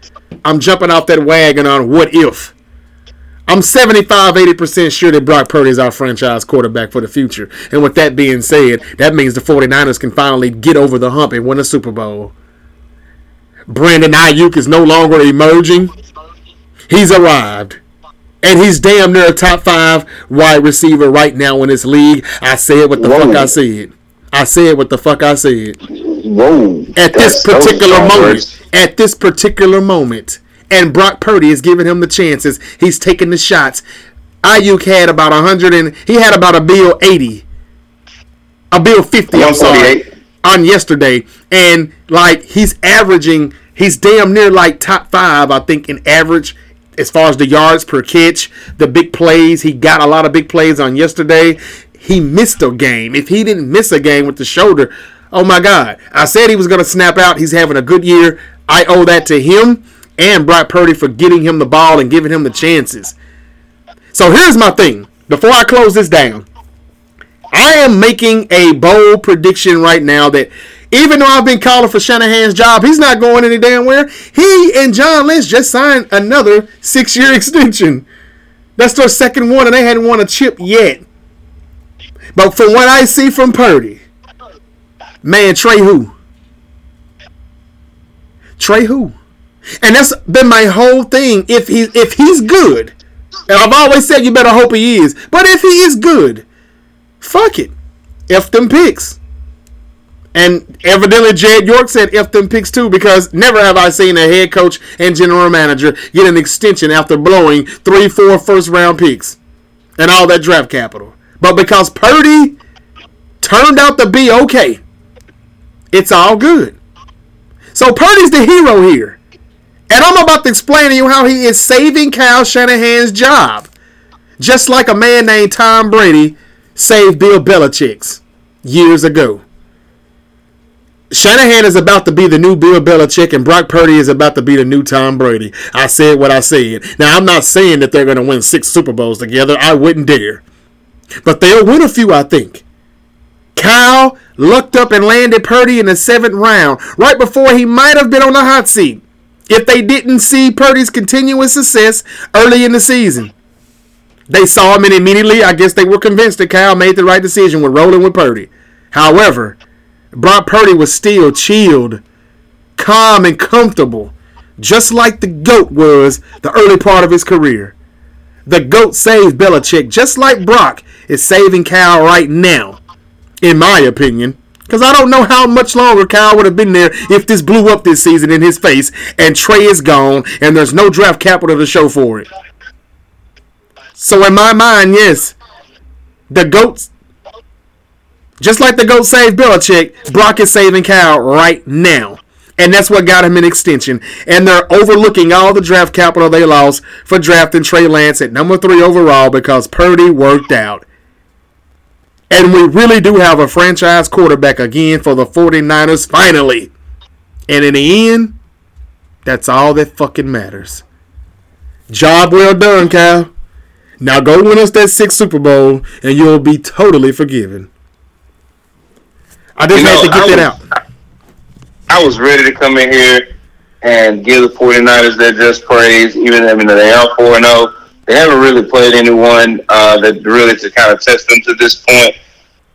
I'm jumping off that wagon on what if. I'm 75, 80% sure that Brock Purdy is our franchise quarterback for the future. And with that being said, that means the 49ers can finally get over the hump and win a Super Bowl. Brandon Aiyuk is no longer emerging. He's arrived. And he's damn near a top five wide receiver right now in this league. I said what the Whoa. fuck I said. I said what the fuck I said. Whoa. At this That's so particular moment. At this particular moment. And Brock Purdy is giving him the chances. He's taking the shots. Aiyuk had about a hundred and he had about a bill eighty. A bill fifty, I'm sorry. On yesterday. And like he's averaging he's damn near like top five, I think, in average as far as the yards per catch, the big plays. He got a lot of big plays on yesterday. He missed a game. If he didn't miss a game with the shoulder, oh my God. I said he was going to snap out. He's having a good year. I owe that to him and Brock Purdy for getting him the ball and giving him the chances. So here's my thing. Before I close this down, I am making a bold prediction right now that even though I've been calling for Shanahan's job, he's not going any damn where. He and John Lynch just signed another six year extension. That's their second one, and they hadn't won a chip yet. But from what I see from Purdy, man, Trey who? Trey who? And that's been my whole thing. If he if he's good, and I've always said you better hope he is, but if he is good, fuck it. F them picks. And evidently Jed York said F them picks too, because never have I seen a head coach and general manager get an extension after blowing three, four first round picks and all that draft capital. But because Purdy turned out to be okay, it's all good. So Purdy's the hero here. And I'm about to explain to you how he is saving Kyle Shanahan's job. Just like a man named Tom Brady saved Bill Belichick's years ago. Shanahan is about to be the new Bill Belichick, and Brock Purdy is about to be the new Tom Brady. I said what I said. Now, I'm not saying that they're going to win six Super Bowls together. I wouldn't dare. But they'll win a few, I think. Kyle looked up and landed Purdy in the seventh round, right before he might have been on the hot seat if they didn't see Purdy's continuous success early in the season. They saw him and immediately, I guess they were convinced that Kyle made the right decision with rolling with Purdy. However, Brock Purdy was still chilled, calm, and comfortable, just like the GOAT was the early part of his career. The GOAT saved Belichick just like Brock is saving Kyle right now, in my opinion. Because I don't know how much longer Kyle would have been there if this blew up this season in his face and Trey is gone and there's no draft capital to show for it. So in my mind, yes, the GOATs, just like the GOAT saved Belichick, Brock is saving Kyle right now. And that's what got him an extension. And they're overlooking all the draft capital they lost for drafting Trey Lance at number three overall because Purdy worked out. And we really do have a franchise quarterback again for the 49ers finally. And in the end, that's all that fucking matters. Job well done, Cal. Now go win us that sixth Super Bowl and you'll be totally forgiven. I just You had know, to get I that was- out. I was ready to come in here and give the 49ers their just praise, even I mean they are 4 0. They haven't really played anyone uh, that really to kind of test them to this point.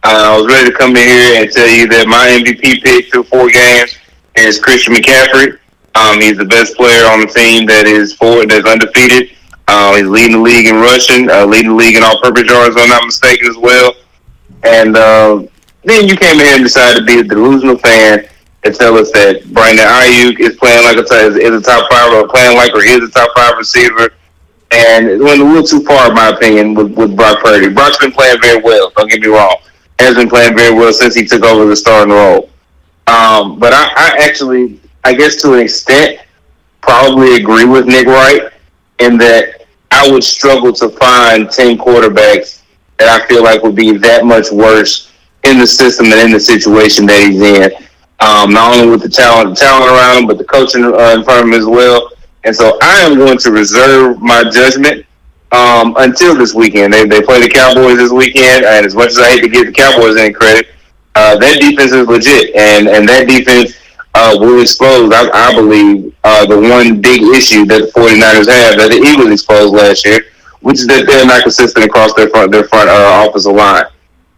Uh, I was ready to come in here and tell you that my MVP pick through four games is Christian McCaffrey. Um, he's the best player on the team that is four that's undefeated. Uh, he's leading the league in rushing, uh, leading the league in all-purpose yards, if I'm not mistaken, as well. And uh, then you came in here and decided to be a delusional fan and tell us that Brandon Aiyuk is playing like a is, is a top five or playing like or is a top five receiver. And it went a little too far, in my opinion, with, with Brock Purdy. Brock's been playing very well. Don't get me wrong. Has been playing very well since he took over the starting role. Um, but I, I actually, I guess to an extent, probably agree with Nick Wright in that I would struggle to find 10 quarterbacks that I feel like would be that much worse in the system and in the situation that he's in. Um, not only with the talent, talent around him, but the coaching uh, in front of him as well. And so I am going to reserve my judgment um, until this weekend. They, they play the Cowboys this weekend, and as much as I hate to give the Cowboys any credit, uh, that defense is legit, and and that defense uh, will expose, I, I believe, uh, the one big issue that the 49ers have that the Eagles exposed last year, which is that they're not consistent across their front their front uh, offensive line.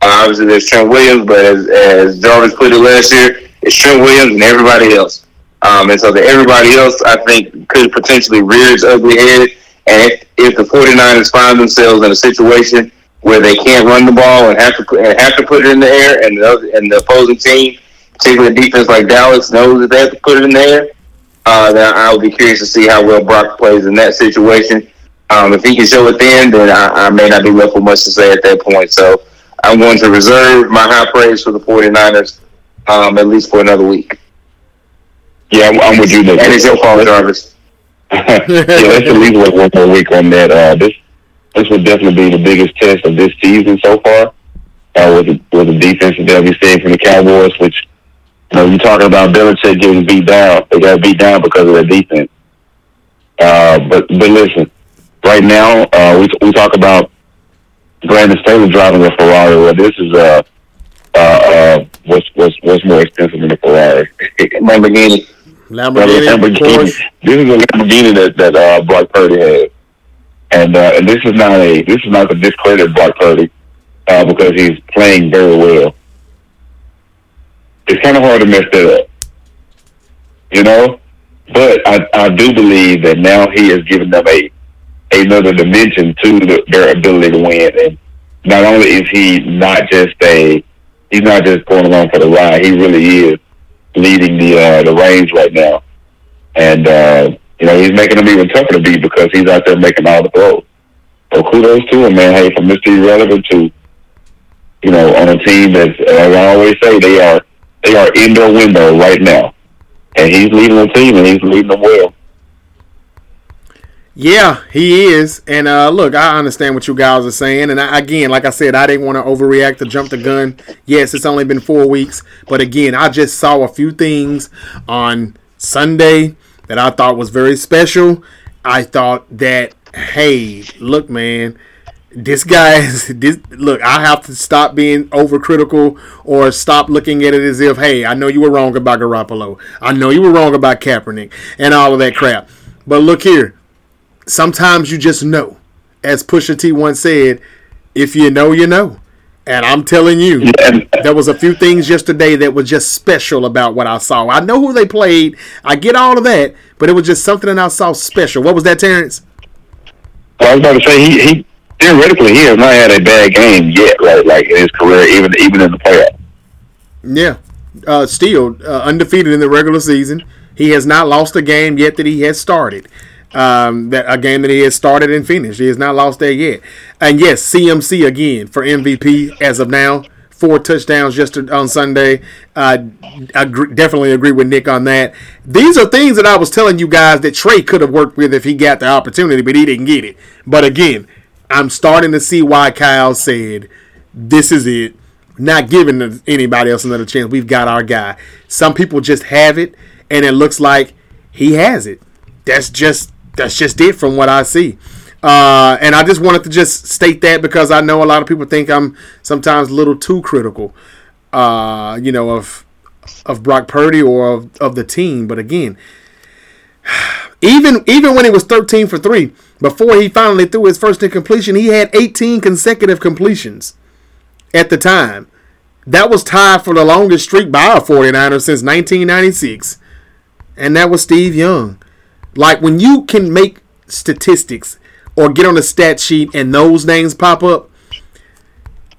Uh, obviously, there's Trent Williams, but as, as Jarvis put it last year, it's Trent Williams and everybody else. Um, and so the everybody else, I think, could potentially rear its ugly head. And if, if the 49ers find themselves in a situation where they can't run the ball and have to and have to put it in the air, and the, other, and the opposing team, particularly a defense like Dallas, knows that they have to put it in the air, uh, then I'll be curious to see how well Brock plays in that situation. Um, if he can show it then, then I, I may not be left with much to say at that point. So I'm going to reserve my high praise for the 49ers um, at least for another week. Yeah, I'm, I'm with you, Nick. And it's your fault, Jarvis. yeah, let's at least wait one more week on that. Uh, this this would definitely be the biggest test of this season so far. Uh, with the, with the defense that we've seen from the Cowboys, which you know, you're talking about Belichick getting beat down. They got beat down because of their defense. Uh, but but listen, right now uh, we we talk about Brandon Staley driving a Ferrari. Well, this is uh uh, uh what's what's what's more expensive than a Ferrari? Lamborghini. Lamborghini, Lamborghini. This is a Lamborghini that that uh, Brock Purdy has, and uh, and this is not a this is not to discredit Brock Purdy uh, because he's playing very well. It's kind of hard to mess that up, you know. But I I do believe that now he has given them a another dimension to the, their ability to win, and not only is he not just a he's not just going along for the ride, he really is leading the uh, the range right now, and uh, you know he's making them even tougher to beat because he's out there making all the throws. So kudos to him, man. Hey, from Mr. Irrelevant to you know on a team that's as I always say they are they are in their window right now, and he's leading the team and he's leading them well. Yeah, he is. And uh, look, I understand what you guys are saying. And I, again, like I said, I didn't want to overreact to jump the gun. Yes, it's only been four weeks. But again, I just saw a few things on Sunday that I thought was very special. I thought that, hey, look, man, this guy is this look i have to stop being overcritical or stop looking at it as if hey i know you were wrong about garoppolo i know you were wrong about kaepernick and all of that crap but look here sometimes you just know as pusha t once said if you know you know and i'm telling you there was a few things yesterday that was just special about what i saw i know who they played i get all of that but it was just something that i saw special what was that terrence Well, I was about to say he he theoretically he has not had a bad game yet, right? Like in his career, even even in the playoffs. Yeah, uh, still uh, undefeated in the regular season. He has not lost a game yet that he has started. Um, that a game that he has started and finished. He has not lost that yet. And yes, CMC again for MVP as of now. four touchdowns yesterday on Sunday. Uh, I gr- definitely agree with Nick on that. These are things that I was telling you guys that Trey could have worked with if he got the opportunity, but he didn't get it. But again, I'm starting to see why Kyle said, "This is it." Not giving anybody else another chance. We've got our guy. Some people just have it, and it looks like he has it. That's just that's just it from what I see. Uh, and I just wanted to just state that because I know a lot of people think I'm sometimes a little too critical, uh, you know, of of Brock Purdy or of, of the team. But again, even even when he was 13 for three, before he finally threw his first incompletion, he had 18 consecutive completions at the time. That was tied for the longest streak by a 49er since 1996. And that was Steve Young. Like when you can make statistics or get on the stat sheet and those names pop up,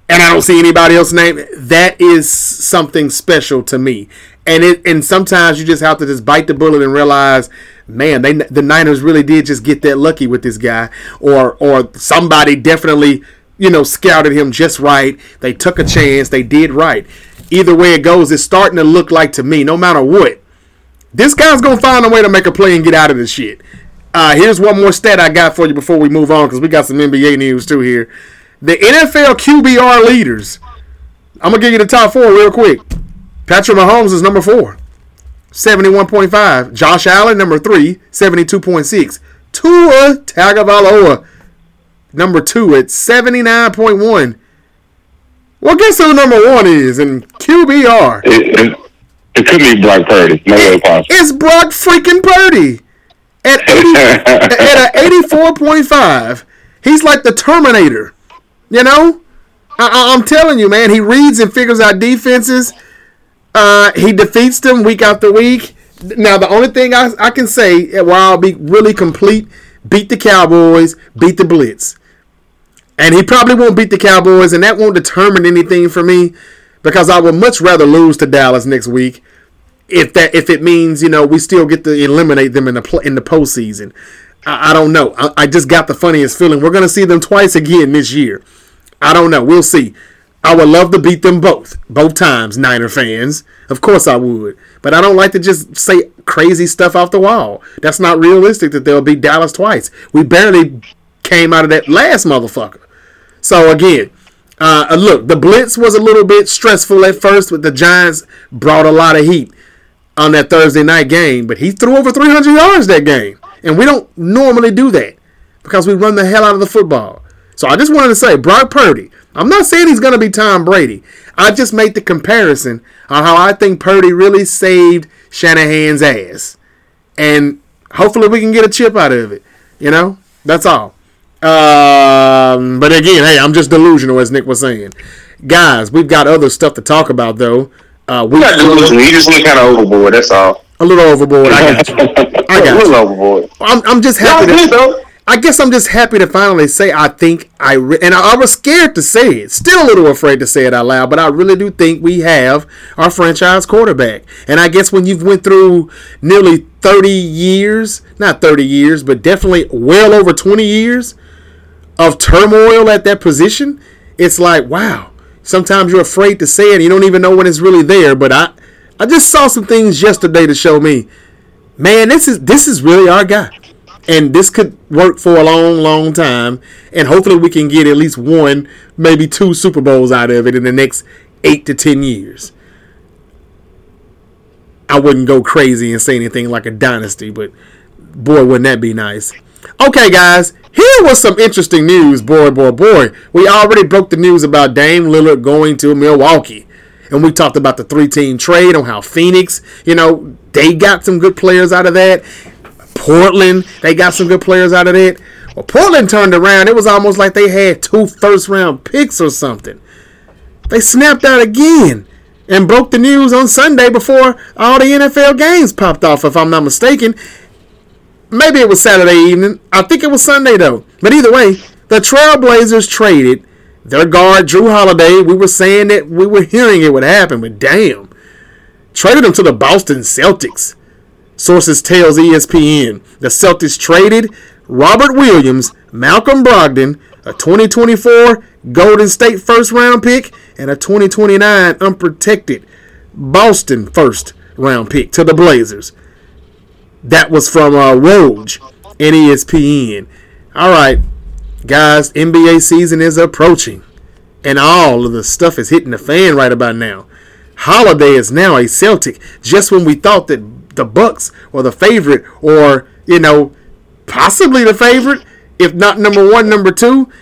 and I don't see anybody else's name, that is something special to me. And it and sometimes you just have to just bite the bullet and realize, man, they the Niners really did just get that lucky with this guy, or or somebody definitely you know scouted him just right. They took a chance, they did right. Either way it goes, it's starting to look like to me, no matter what, this guy's gonna find a way to make a play and get out of this shit. Uh, here's one more stat I got for you before we move on because we got some NBA news too here. The NFL QBR leaders. I'm gonna give you the top four real quick. Patrick Mahomes is number four, 71.5. Josh Allen number three, 72.6. Tua Tagovailoa number two at 79.1. Well, guess who number one is in QBR? It, could be Brock Purdy. No way possible. It's Brock freaking Purdy at 80, at a 84.5. He's like the Terminator. You know? I, I, I'm telling you, man. He reads and figures out defenses. Uh, he defeats them week after week. Now, the only thing I, I can say, while I'll be really complete, beat the Cowboys, beat the Blitz. And he probably won't beat the Cowboys, and that won't determine anything for me because I would much rather lose to Dallas next week if that if it means you know we still get to eliminate them in the pl- in the postseason. I, I don't know. I, I just got the funniest feeling we're gonna see them twice again this year. I don't know. We'll see. I would love to beat them both, both times, Niner fans. Of course I would. But I don't like to just say crazy stuff off the wall. That's not realistic that they'll beat Dallas twice. We barely came out of that last motherfucker. So again, uh, look, the blitz was a little bit stressful at first, but the Giants brought a lot of heat on that Thursday night game. But he threw over 300 yards that game, and we don't normally do that because we run the hell out of the football. So I just wanted to say, Brock Purdy. I'm not saying he's going to be Tom Brady. I just made the comparison on how I think Purdy really saved Shanahan's ass, and hopefully we can get a chip out of it. You know, that's all. Um, but again, hey, I'm just delusional, as Nick was saying. Guys, we've got other stuff to talk about, though. Uh, we Not delusional. You just went kind of overboard. That's all. a little overboard. I got you. I a got little you. overboard. I'm, I'm just happy. To. I guess I'm just happy to finally say I think I re- and I, I was scared to say it. Still a little afraid to say it out loud, but I really do think we have our franchise quarterback. And I guess when you've went through nearly 30 years, not 30 years, but definitely well over 20 years of turmoil at that position, it's like, wow. Sometimes you're afraid to say it you don't even know when it's really there, but I I just saw some things yesterday to show me, man, this is this is really our guy. And this could work for a long, long time. And hopefully we can get at least one, maybe two Super Bowls out of it in the next eight to ten years. I wouldn't go crazy and say anything like a dynasty, but boy, wouldn't that be nice. Okay, guys, here was some interesting news. Boy, boy, boy. We already broke the news about Dame Lillard going to Milwaukee. And we talked about the three team trade on how Phoenix, you know, they got some good players out of that. Portland, they got some good players out of that. Well, Portland turned around. It was almost like they had two first round picks or something. They snapped out again and broke the news on Sunday before all the NFL games popped off, if I'm not mistaken. Maybe it was Saturday evening. I think it was Sunday, though. But either way, the Trailblazers traded their guard, Jrue Holiday. We were saying that we were hearing it would happen, but damn. Traded him to the Boston Celtics. Sources tells ESPN the Celtics traded Robert Williams, Malcolm Brogdon, a 2024 Golden State first round pick and a 2029 unprotected Boston first round pick to the Blazers. That was from uh, Woj and ESPN. All right, guys, NBA season is approaching, and all of the stuff is hitting the fan right about now. Holiday is now a Celtic. Just when we thought that the Bucks were the favorite, or you know, possibly the favorite, if not number one, number two.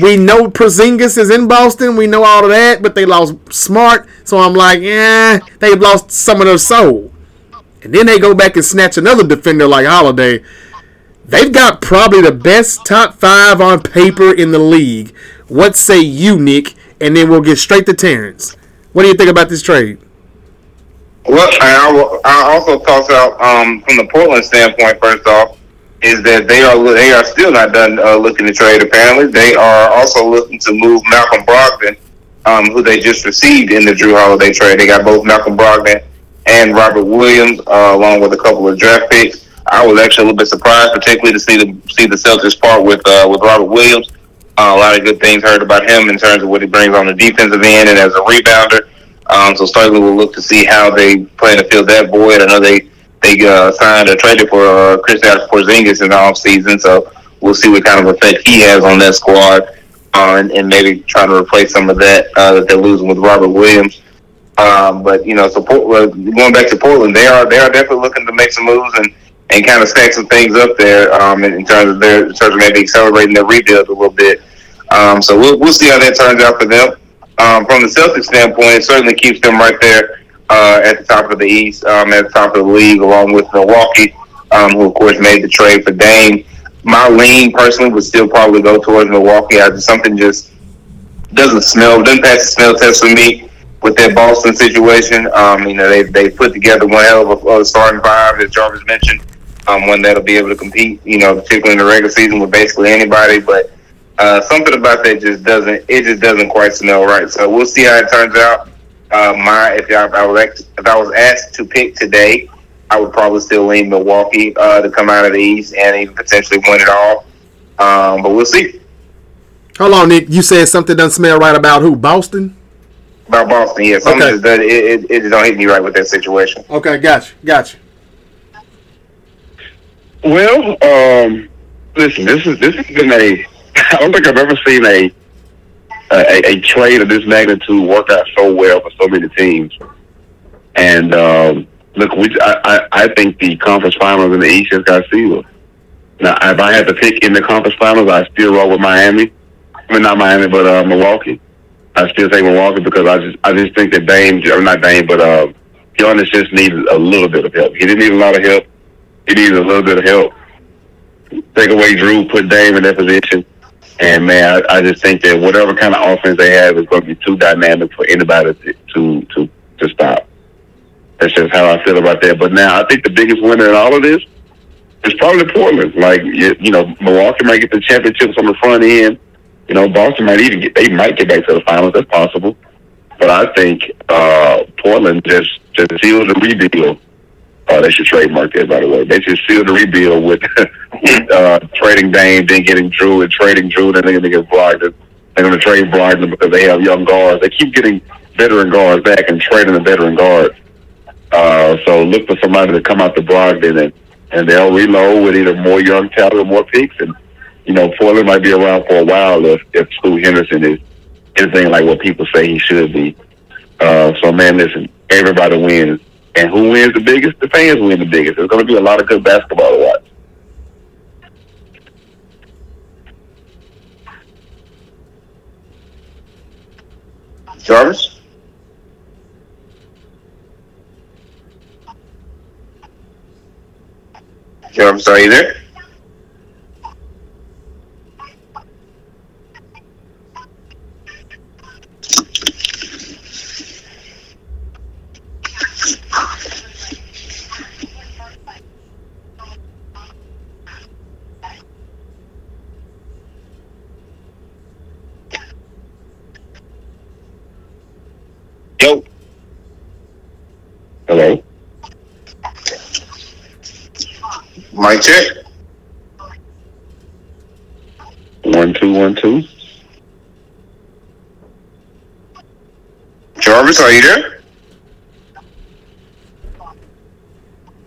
We know Porzingis is in Boston. We know all of that, but they lost Smart, so I'm like, yeah, they've lost some of their soul. And then they go back and snatch another defender like Holiday. They've got probably the best top five on paper in the league. What say you, Nick? And then we'll get straight to Terrence. What do you think about this trade? Well, I, I also toss out um, from the Portland standpoint. First off, is that they are they are still not done uh, looking to trade. Apparently, they are also looking to move Malcolm Brogdon, um, who they just received in the Jrue Holiday trade. They got both Malcolm Brogdon and Robert Williams, uh, along with a couple of draft picks. I was actually a little bit surprised, particularly to see the see the Celtics part with uh, with Robert Williams. Uh, a lot of good things heard about him in terms of what he brings on the defensive end and as a rebounder. Um, so certainly we'll look to see how they plan to fill that void. I know they they uh, signed or traded for uh, Chris Porzingis in the offseason, so we'll see what kind of effect he has on that squad, uh, and, and maybe trying to replace some of that uh, that they're losing with Robert Williams. Um, but you know, so Port- going back to Portland, they are they are definitely looking to make some moves and, and kind of stack some things up there um, in, in terms of their in terms of maybe accelerating their rebuild a little bit. Um, so we'll we'll see how that turns out for them. Um, from the Celtics standpoint, it certainly keeps them right there uh, at the top of the East, um, at the top of the league, along with Milwaukee, um, who of course made the trade for Dame. My lean personally would still probably go towards Milwaukee. I something just doesn't smell, doesn't pass the smell test for me with that Boston situation. Um, you know, they they put together one hell of a, a starting five, as Jarvis mentioned, um, one that'll be able to compete. You know, particularly in the regular season with basically anybody, but. Uh, something about that just doesn't it just doesn't quite smell right. So we'll see how it turns out. Uh, my if I, I was asked, if I was asked to pick today, I would probably still lean Milwaukee uh, to come out of the East and even potentially win it all. Um, but we'll see Hold on, Nick. You said something doesn't smell right about who? Boston? About Boston. Yeah, something Okay. just does, it, it, it just don't hit me right with that situation. Okay, gotcha, gotcha. Well, um, listen, this is this has been a. I don't think I've ever seen a a, a trade of this magnitude work out so well for so many teams. And um, look, we I, I I think the conference finals in the East has got sealed. Now, if I had to pick in the conference finals, I still roll with Miami. I mean, not Miami, but uh, Milwaukee. I still take Milwaukee because I just I just think that Dame, or not Dame, but uh, Giannis just needs a little bit of help. He didn't need a lot of help. He needs a little bit of help. Take away Jrue, put Dame in that position, and man, I, I just think that whatever kind of offense they have is going to be too dynamic for anybody to to to, to stop. That's just how I feel about that. But now I think the biggest winner in all of this is probably Portland. Like you, you know, Milwaukee might get the championships on the front end. You know, Boston might even get they might get back to the finals. That's possible. But I think uh, Portland just just sealed the rebuild. Uh, they should trademark that, by the way. They should seal the rebuild with uh, trading Dame, then getting Jrue, and trading Jrue, then they're going to get Brogdon. They're going to trade Brogdon because they have young guards. They keep getting veteran guards back and trading the veteran guards. Uh, so look for somebody to come out to Brogdon and, and they'll reload with either more young talent or more picks. And, you know, Portland might be around for a while if, if Scoot Henderson is anything like what people say he should be. Uh, so, man, listen, everybody wins. And who wins the biggest? The fans win the biggest. There's going to be a lot of good basketball to watch. Jarvis, Jarvis, are you there? Yo, Hello? mic check. One, two, one, two. Jarvis, are you there?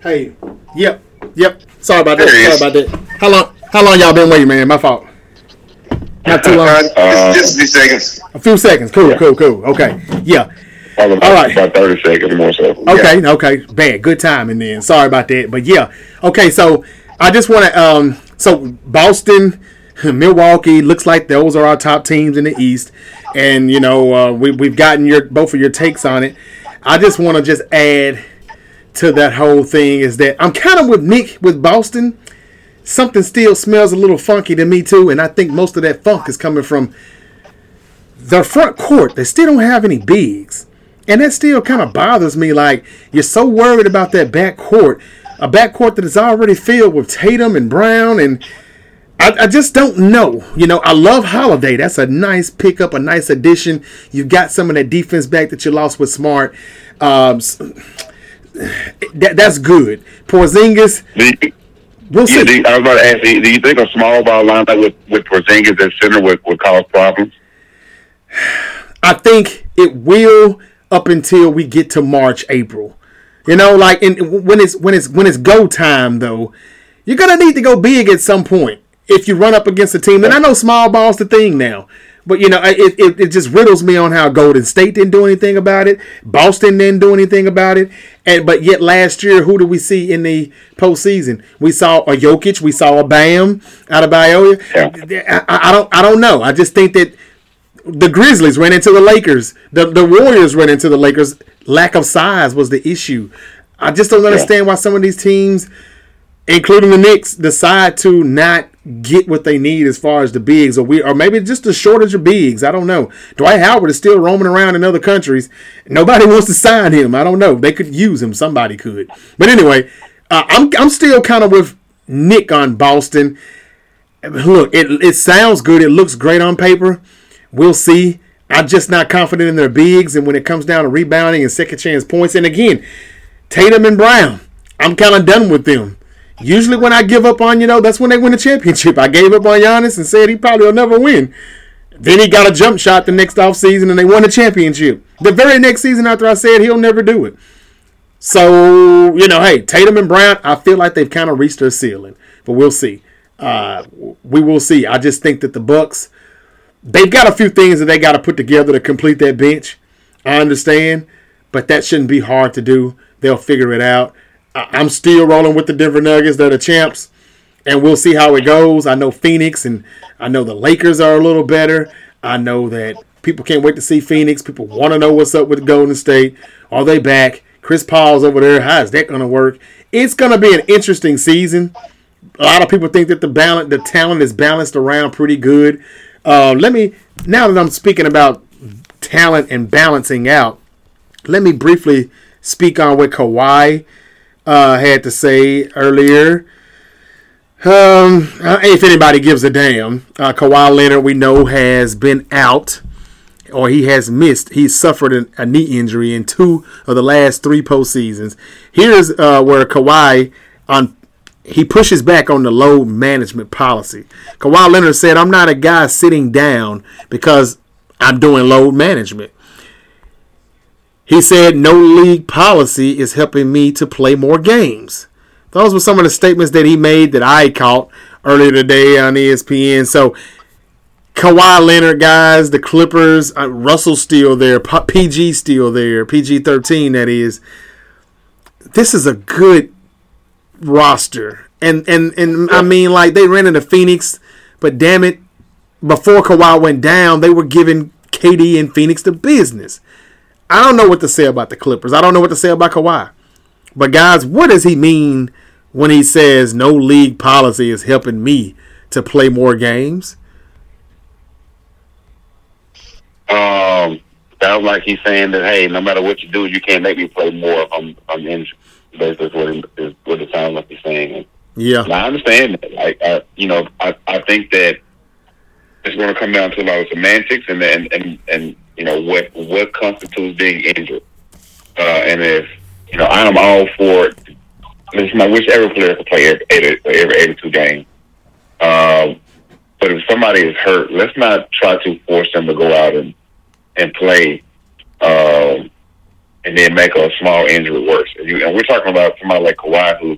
Hey, yep, yep. Sorry about that. There he Sorry is. about that. How long? How long y'all been waiting, man? My fault. Not too long. Uh, just, just a few seconds. A few seconds. Cool, cool, cool. Okay. Yeah. Probably about, All right. about thirty seconds more so. Okay, okay, bad, good timing then. Sorry about that, but yeah, okay. So I just want to, um, so Boston, Milwaukee looks like those are our top teams in the East, and you know uh, we we've gotten your both of your takes on it. I just want to just add to that whole thing is that I'm kind of with Nick with Boston. Something still smells a little funky to me too, and I think most of that funk is coming from their front court. They still don't have any bigs. And that still kind of bothers me. Like, you're so worried about that back court. A back court that is already filled with Tatum and Brown. And I, I just don't know. You know, I love Holiday. That's a nice pickup, a nice addition. You've got some of that defense back that you lost with Smart. Um, that, that's good. Porzingis, we'll yeah, I was about to ask. You, do you think a small ball lineup with with Porzingis at center would, would cause problems? I think it will up until we get to March, April. You know, like in, when it's when it's when it's go time though, you're gonna need to go big at some point if you run up against a team. And I know small ball's the thing now, but you know it, it, it just riddles me on how Golden State didn't do anything about it, Boston didn't do anything about it, and but yet last year who did we see in the postseason? We saw a Jokic, we saw a Bam Adebayo. Yeah. I, I don't I don't know. I just think that the Grizzlies ran into the Lakers. The the Warriors ran into the Lakers. Lack of size was the issue. I just don't understand why some of these teams, including the Knicks, decide to not get what they need as far as the bigs, or we, or maybe just a shortage of bigs. I don't know. Dwight Howard is still roaming around in other countries. Nobody wants to sign him. I don't know. They could use him. Somebody could. But anyway, uh, I'm I'm still kind of with Nick on Boston. Look, it it sounds good. It looks great on paper. We'll see. I'm just not confident in their bigs, and when it comes down to rebounding and second chance points, and again, Tatum and Brown, I'm kind of done with them. Usually, when I give up on, you know, that's when they win a championship. I gave up on Giannis and said he probably will never win. Then he got a jump shot the next offseason and they won a championship. The very next season after I said he'll never do it. So, you know, hey, Tatum and Brown, I feel like they've kind of reached their ceiling, but we'll see. Uh, we will see. I just think that the Bucks, they've got a few things that they got to put together to complete that bench. I understand, but that shouldn't be hard to do. They'll figure it out. I'm still rolling with the Denver Nuggets. They're the champs, and we'll see how it goes. I know Phoenix and I know the Lakers are a little better. I know that people can't wait to see Phoenix. People want to know what's up with Golden State. Are they back? Chris Paul's over there. How is that going to work? It's going to be an interesting season. A lot of people think that the balance, the talent is balanced around pretty good. Uh, let me now that I'm speaking about talent and balancing out, let me briefly speak on what Kawhi uh, had to say earlier. Um, uh, if anybody gives a damn, uh, Kawhi Leonard we know has been out or he has missed. He's suffered an, a knee injury in two of the last three postseasons. Here's uh, where Kawhi on he pushes back on the load management policy. Kawhi Leonard said, "I'm not a guy sitting down because I'm doing load management." He said, "No league policy is helping me to play more games." Those were some of the statements that he made that I caught earlier today on ESPN. So Kawhi Leonard, guys, the Clippers, uh, Russell still there, PG still there, PG 13, that is. This is a good roster. And, and, and I mean, like, they ran into Phoenix, but damn it, before Kawhi went down, they were giving KD and Phoenix the business. I don't know what to say about the Clippers. I don't know what to say about Kawhi. But, guys, what does he mean when he says no league policy is helping me to play more games? Um, sounds like he's saying that hey, no matter what you do, you can't make me play more if I'm I'm injured. Basically, what it, is what it sounds like he's saying. Yeah. And I understand that. Like, I, you know, I, I think that it's going to come down to a lot of semantics and and and, and you know what what constitutes being injured. Uh, and if you know, I am all for it. I mean, wish every player could play every, every, every 82 games. Um, But if somebody is hurt, let's not try to force them to go out and and play, um, and then make a small injury worse. And, you, and we're talking about somebody like Kawhi, who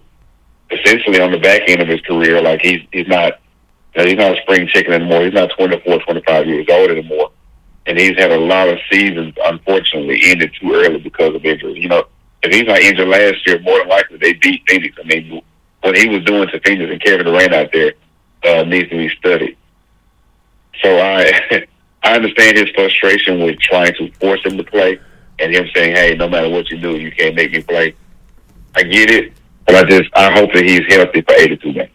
essentially on the back end of his career, like he's he's not you know, he's not a spring chicken anymore. He's not 24, 25 years old anymore, and he's had a lot of seasons unfortunately ended too early because of injuries. You know, if he's not injured last year, more than likely they beat Phoenix. I mean, what he was doing to Phoenix and Kevin Durant out there uh, needs to be studied. So I I understand his frustration with trying to force him to play and him saying, "Hey, no matter what you do, you can't make me play." I get it, but I just I hope that he's healthy for 82 games.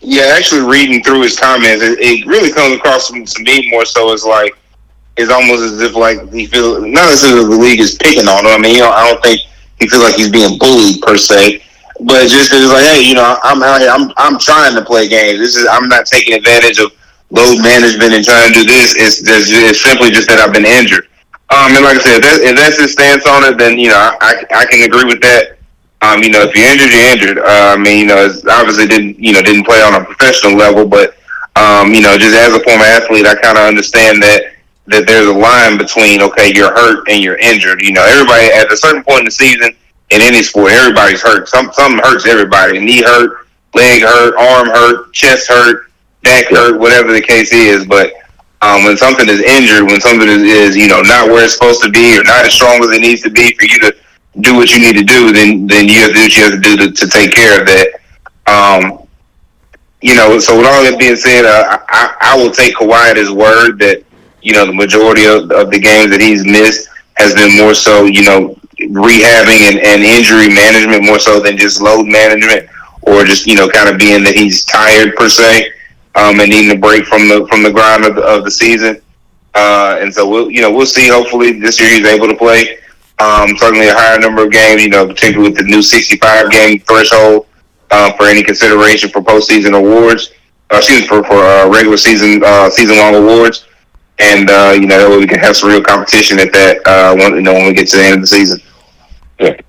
Yeah, actually reading through his comments, it, it really comes across to, me more so as like it's almost as if like he feels not necessarily the league is picking on him. I mean, you know, I don't think he feels like he's being bullied per se, but just it's like, hey, you know, I'm out here, I'm I'm trying to play games. This is I'm not taking advantage of load management and trying to do this. It's just, it's simply just that I've been injured. Um, and like I said, if, that, if that's his stance on it, then you know I I can agree with that. Um, you know, if you're injured, you're injured. Uh, I mean, you know, it's obviously didn't you know didn't play on a professional level, but um, you know, just as a former athlete, I kind of understand that that there's a line between okay, you're hurt and you're injured. You know, everybody at a certain point in the season in any sport, everybody's hurt. Some something hurts everybody. Knee hurt, leg hurt, arm hurt, chest hurt, back hurt, whatever the case is. But um, when something is injured, when something is, is you know not where it's supposed to be or not as strong as it needs to be for you to do what you need to do, then then you have to do what you have to do to, to take care of that. Um, you know, so with all that being said, uh, I, I will take Kawhi at his word that you know the majority of, of the games that he's missed has been more so you know rehabbing and, and injury management more so than just load management or just you know kind of being that he's tired per se um, and needing a break from the from the grind of the, of the season. Uh, and so we'll you know we'll see. Hopefully this year he's able to play. Um, certainly a higher number of games. You know, particularly with the new 65 game threshold uh, for any consideration for postseason awards. Uh, excuse me, for for uh, regular season uh, season long awards. And uh, you know we can have some real competition at that. Uh, when, you know when we get to the end of the season. Yeah.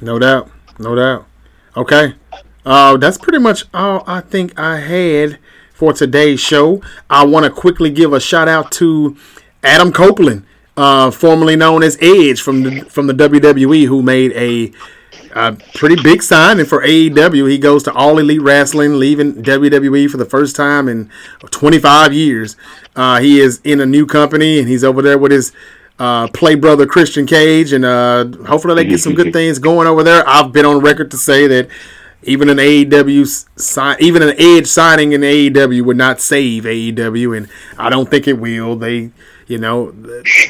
No doubt. No doubt. Okay. Uh, that's pretty much all I think I had for today's show. I want to quickly give a shout out to Adam Copeland, uh, formerly known as Edge from the from the WWE, who made a, a pretty big signing for AEW. He goes to All Elite Wrestling, leaving WWE for the first time in 25 years. Uh, he is in a new company, and he's over there with his uh, play brother Christian Cage, and uh, hopefully they get some good things going over there. I've been on record to say that even an AEW sign, even an Edge signing in AEW would not save AEW, and I don't think it will. They, you know,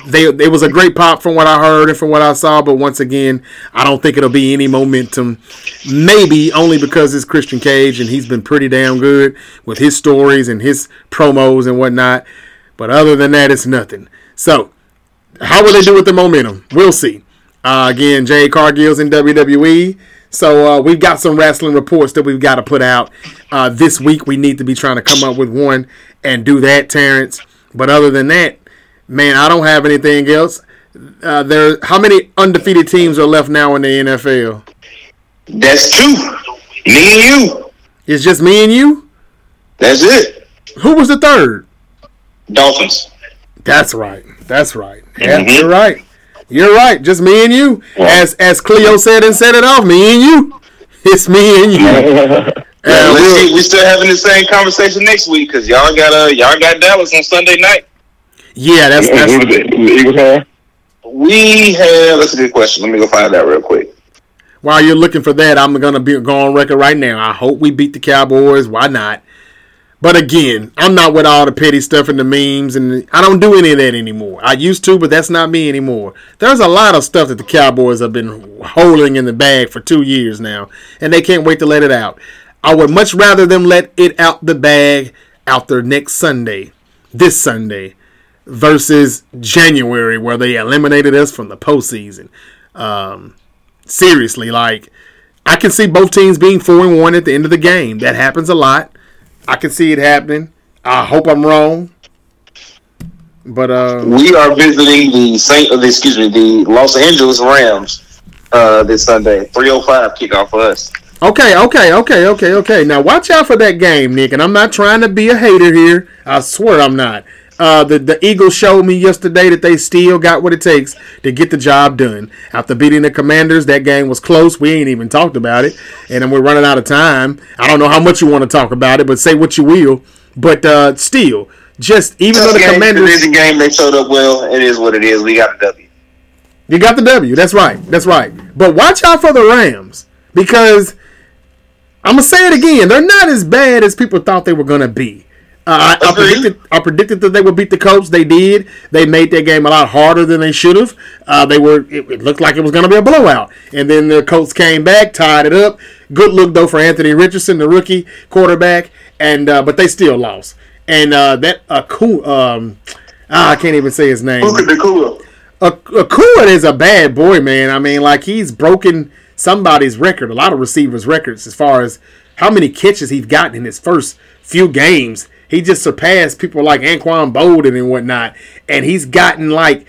they it was a great pop from what I heard and from what I saw, but once again, I don't think it'll be any momentum. Maybe only because it's Christian Cage and he's been pretty damn good with his stories and his promos and whatnot. But other than that, it's nothing. So, how will they do with the momentum? We'll see. Uh, again, Jade Cargill's in WWE. So uh, we've got some wrestling reports that we've got to put out uh, this week. We need to be trying to come up with one and do that, Terrence. But other than that, man, I don't have anything else. Uh, there, how many undefeated teams are left now in the NFL? That's two. Me and you. It's just me and you. That's it. Who was the third? Dolphins. That's right. That's right. Yeah, Mhm. you're right. You're right. Just me and you. As as Cleo said and said it off, me and you. It's me and you. Yeah, we'll- see. We still having the same conversation next week because y'all got uh y'all got Dallas on Sunday night. yeah, that's that's the Eagles have? We have. That's a good question. Let me go find that real quick. While you're looking for that, I'm gonna be go on record right now. I hope we beat the Cowboys. Why not? But again, I'm not with all the petty stuff and the memes, and I don't do any of that anymore. I used to, but that's not me anymore. There's a lot of stuff that the Cowboys have been holding in the bag for two years now, and they can't wait to let it out. I would much rather them let it out the bag out there next Sunday, this Sunday, versus January, where they eliminated us from the postseason. Um, seriously, like I can see both teams being four and one at the end of the game. That happens a lot. I can see it happening. I hope I'm wrong. But uh, We are visiting the Saint. Excuse me, the Los Angeles Rams uh, this Sunday. Three oh five kickoff for us. Okay, okay, okay, okay, okay. Now watch out for that game, Nick. And I'm not trying to be a hater here. I swear I'm not. Uh, the the Eagles showed me yesterday that they still got what it takes to get the job done. After beating the Commanders, that game was close. We ain't even talked about it, and then we're running out of time. I don't know how much you want to talk about it, but say what you will. But uh, still, just even though the game, Commanders, a game. They showed up well. It is what it is. We got a W. You got the W. That's right. That's right. But watch out for the Rams because I'm gonna say it again. They're not as bad as people thought they were gonna be. Uh, I, I predicted. I predicted that they would beat the Colts. They did. They made their game a lot harder than they should have. Uh, they were. It, it looked like it was going to be a blowout, and then the Colts came back, tied it up. Good look though for Anthony Richardson, the rookie quarterback, and uh, but they still lost. And uh, that Aku, um, ah, I can't even say his name. Cool. Akua is a bad boy, man. I mean, like he's broken somebody's record, a lot of receivers' records, as far as how many catches he's gotten in his first few games. He just surpassed people like Anquan Boldin and whatnot, and he's gotten like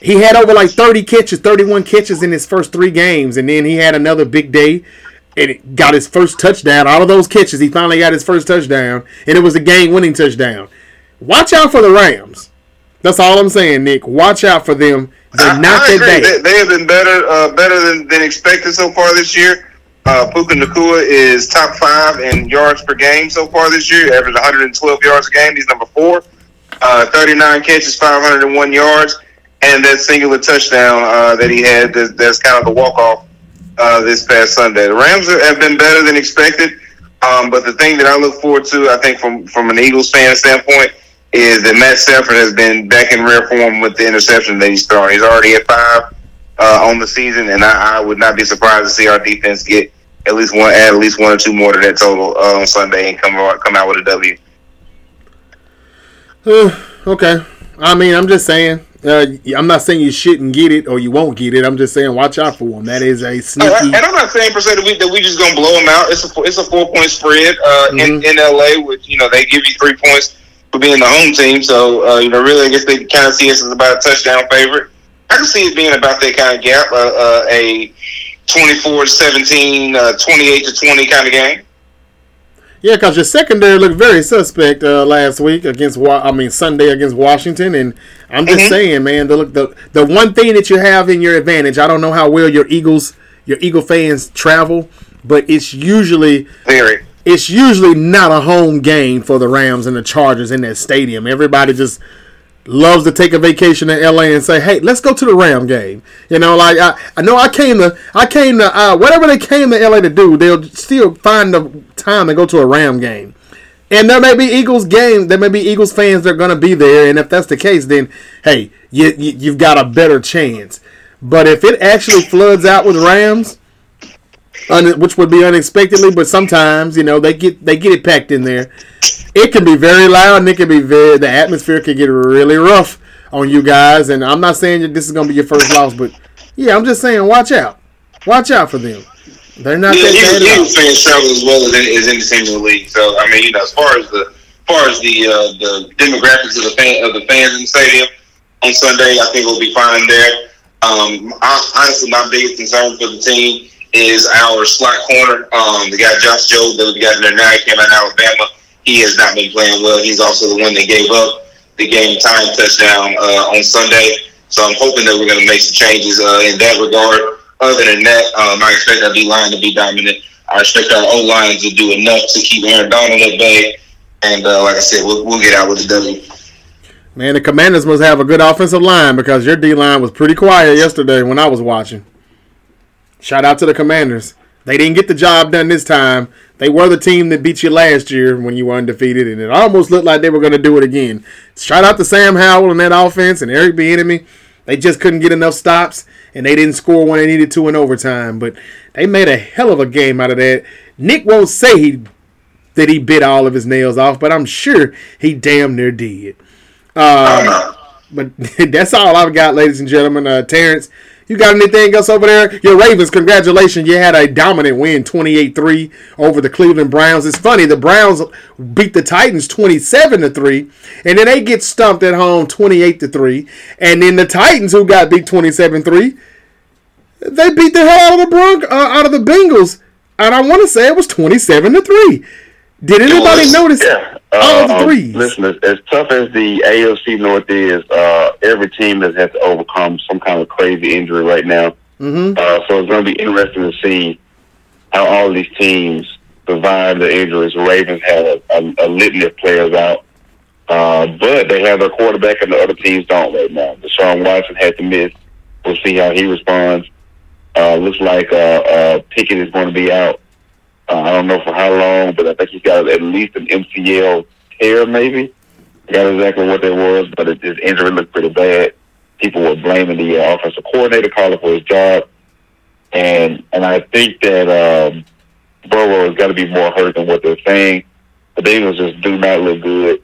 he had over like thirty catches, thirty-one catches in his first three games, and then he had another big day. And got his first touchdown. Out of those catches, he finally got his first touchdown, and it was a game-winning touchdown. Watch out for the Rams. That's all I'm saying, Nick. Watch out for them. They're I, not I that bad. They, they have been better, uh, better than, than expected so far this year. Uh, Puka Nacua is top five in yards per game so far this year, average 112 yards a game. He's number four. Uh, 39 catches, 501 yards, and that singular touchdown uh, that he had that's, that's kind of the walk off uh, this past Sunday. The Rams have been better than expected, um, but the thing that I look forward to, I think, from from an Eagles fan standpoint, is that Matt Stafford has been back in rare form with the interception that he's throwing. He's already at five uh, on the season, and I, I would not be surprised to see our defense get at least one add at least one or two more to that total uh, on Sunday and come out, come out with a W. Okay, I mean I'm just saying. Uh, I'm not saying you shouldn't get it or you won't get it. I'm just saying watch out for one. That is a oh, sneaky. and I'm not saying per se that we that we just gonna blow them out. It's a it's a four point spread uh, mm-hmm. in in LA, which you know they give you three points for being the home team. So uh, you know really I guess they kind of see us as about a touchdown favorite. I can see it being about that kind of gap, uh, a 24 to 17, uh, 28 to 20 kind of game. Yeah, because your secondary looked very suspect uh, last week against, I mean, Sunday against Washington, and I'm just mm-hmm. saying, man, the look the the one thing that you have in your advantage. I don't know how well your Eagles, your Eagle fans travel, but it's usually very. It's usually not a home game for the Rams and the Chargers in that stadium. Everybody just loves to take a vacation in LA and say, "Hey, let's go to the Ram game." You know, like I, I know I came to, I came to, uh, whatever they came to LA to do, they'll still find the time to go to a Ram game. And there may be Eagles game, there may be Eagles fans that are going to be there, and if that's the case, then hey, you, you you've got a better chance. But if it actually floods out with Rams, un- which would be unexpectedly, but sometimes you know they get they get it packed in there. It can be very loud, and it can be very the atmosphere can get really rough on you guys. And I'm not saying that this is gonna be your first loss, but yeah, I'm just saying watch out, watch out for them. They're not Yeah, that bad. Eagles fans travel as well as any, as any team in the league. So I mean, you know, as far as the as far as the uh, the demographics of the fan of the fans in the stadium on Sunday, I think we'll be fine there. Um, I, honestly, my biggest concern for the team is our slot corner. Um, the guy Josh Jobe that we got in there now, he came out of Alabama. He has not been playing well. He's also the one that gave up the game time touchdown uh, on Sunday. So I'm hoping that we're going to make some changes uh, in that regard. Other than that, um, I expect our D line to be dominant. I expect our O line to do enough to keep Aaron Donald at bay. And uh, like I said, we'll, we'll get out with the W. Man, the Commanders must have a good offensive line because your D line was pretty quiet yesterday when I was watching. Shout out to the Commanders. They didn't get the job done this time. They were the team that beat you last year when you were undefeated, and it almost looked like they were going to do it again. Shout out to Sam Howell and that offense and Eric Bieniemy. They just couldn't get enough stops, and they didn't score when they needed to in overtime. But they made a hell of a game out of that. Nick won't say he that he bit all of his nails off, but I'm sure he damn near did. I. But that's all I've got, ladies and gentlemen. Uh, Terrence, you got anything else over there? Your Ravens, congratulations. You had a dominant win, 28 3 over the Cleveland Browns. It's funny, the Browns beat the Titans 27 to 3, and then they get stumped at home 28 to 3. And then the Titans, who got beat 27 3, they beat the hell out of the Bronc, uh, out of the Bengals and I want to say it was twenty-seven to three. Did anybody was, notice Yeah. All the Um, threes? Listen, as, tough as the AFC North is, uh, every team has had to overcome some kind of crazy injury right now. hmm Uh, so it's going to be interesting to see how all these teams survive the injuries. The Ravens had a, a, a litany of players out, uh, but they have their quarterback, and the other teams don't right now. Deshaun Watson had to miss. We'll see how he responds. Uh, looks like uh, uh, Pickett is going to be out. Uh, I don't know for how long, but I think he's got at least an MCL tear, maybe. I Got exactly what that was, but it, his injury looked pretty bad. People were blaming the uh, offensive coordinator, calling for his job, and and I think that um, Burrow has got to be more hurt than what they're saying. The Bengals just do not look good.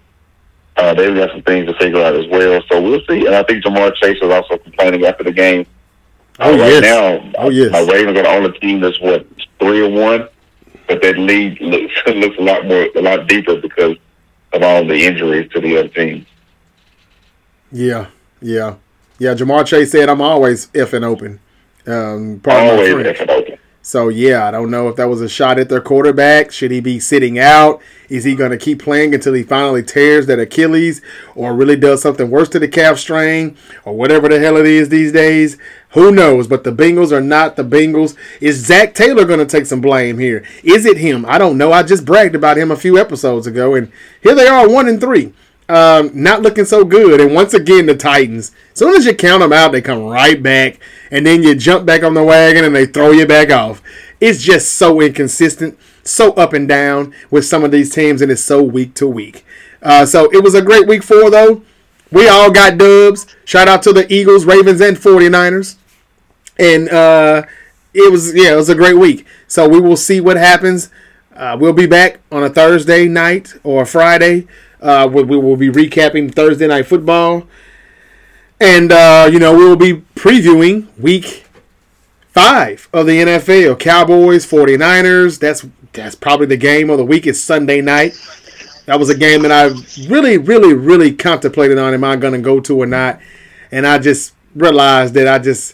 Uh, they've got some things to figure out as well, so we'll see. And I think Ja'Marr Chase was also complaining after the game. Oh, Uh, right yes. now, Oh, yes. my Ravens are the only team that's what three and one, but that lead looks looks a lot more a lot deeper because of all the injuries to the other teams. Yeah, yeah, yeah. Ja'Marr Chase said, "I'm always effing open." Um, Always effing open. So yeah, I don't know if that was a shot at their quarterback. Should he be sitting out? Is he going to keep playing until he finally tears that Achilles, or really does something worse to the calf strain, or whatever the hell it is these days? Who knows? But the Bengals are not the Bengals. Is Zac Taylor going to take some blame here? Is it him? I don't know. I just bragged about him a few episodes ago, and here they are, one and three. Um, not looking so good. And once again, the Titans. As soon as you count them out, they come right back, and then you jump back on the wagon and they throw you back off. It's just so inconsistent, so up and down with some of these teams, and it's so week to week. Uh, so it was a great week four, though. We all got dubs. Shout out to the Eagles, Ravens, and 49ers. And uh, it was, yeah, it was a great week. So we will see what happens. Uh, we'll be back on a Thursday night or Friday. Uh, we, we will be recapping Thursday night football. And, uh, you know, we will be previewing week five of the NFL. Cowboys, 49ers. That's that's probably the game of the week. It's Sunday night. That was a game that I really, really, really contemplated on. Am I going to go to or not? And I just realized that I just,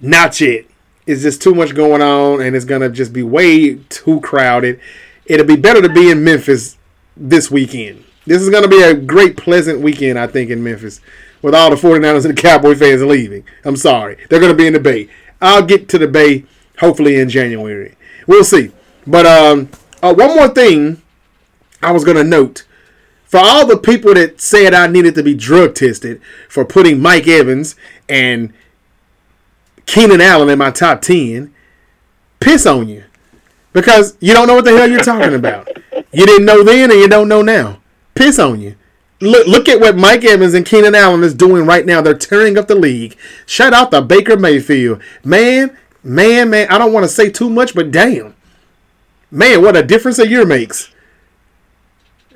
not yet. It's just too much going on, and it's to just be way too crowded. It'll be better to be in Memphis this weekend. This is to be a great, pleasant weekend, I think, in Memphis with all the 49ers and the Cowboy fans leaving. I'm sorry. They're going to be in the Bay. I'll get to the Bay hopefully in January. We'll see. But um, uh, one more thing I was going to note. For all the people that said I needed to be drug tested for putting Mike Evans and Keenan Allen in my top 10, piss on you. Because you don't know what the hell you're talking about. You didn't know then and you don't know now. Piss on you. Look, look at what Mike Evans and Keenan Allen is doing right now. They're tearing up the league. Shout out to Baker Mayfield. Man, man, man. I don't want to say too much, but damn. Man, what a difference a year makes.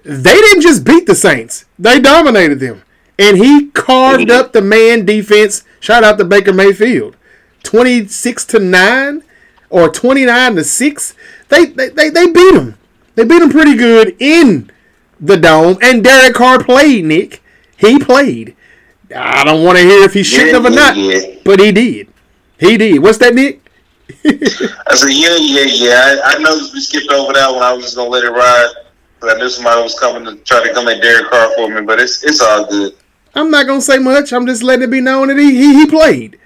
They didn't just beat the Saints, they dominated them. And he carved up the man defense. Shout out to Baker Mayfield. 26 to 9 or 29 to 6. They, they, they, they beat them. They beat them pretty good in the dome. And Derek Carr played, Nick. He played. I don't want to hear if he shouldn't have or not, yeah. but he did. He did. What's that, Nick? I said, yeah, yeah, yeah. I, I know we skipped over that one. I was just gonna let it ride. But I knew somebody was coming to try to come at Derek Carr for me, but it's it's all good. I'm not gonna say much. I'm just letting it be known that he he, he played,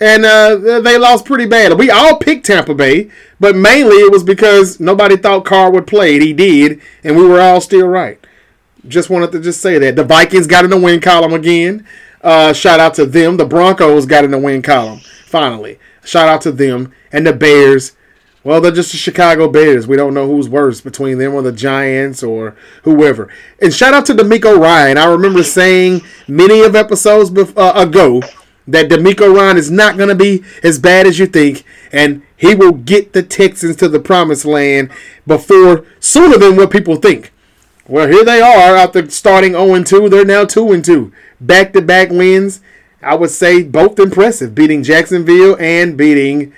and uh, they lost pretty bad. We all picked Tampa Bay, but mainly it was because nobody thought Carr would play. He did, and we were all still right. Just wanted to just say that the Vikings got in the win column again. Uh, shout out to them. The Broncos got in the win column finally. Shout out to them and the Bears. Well, they're just the Chicago Bears. We don't know who's worse between them or the Giants or whoever. And shout out to DeMeco Ryan. I remember saying many of episodes uh, ago that DeMeco Ryan is not going to be as bad as you think, and he will get the Texans to the promised land before sooner than what people think. Well, here they are after starting 0 2. They're now 2 2. Back to back wins. I would say both impressive, beating Jacksonville and beating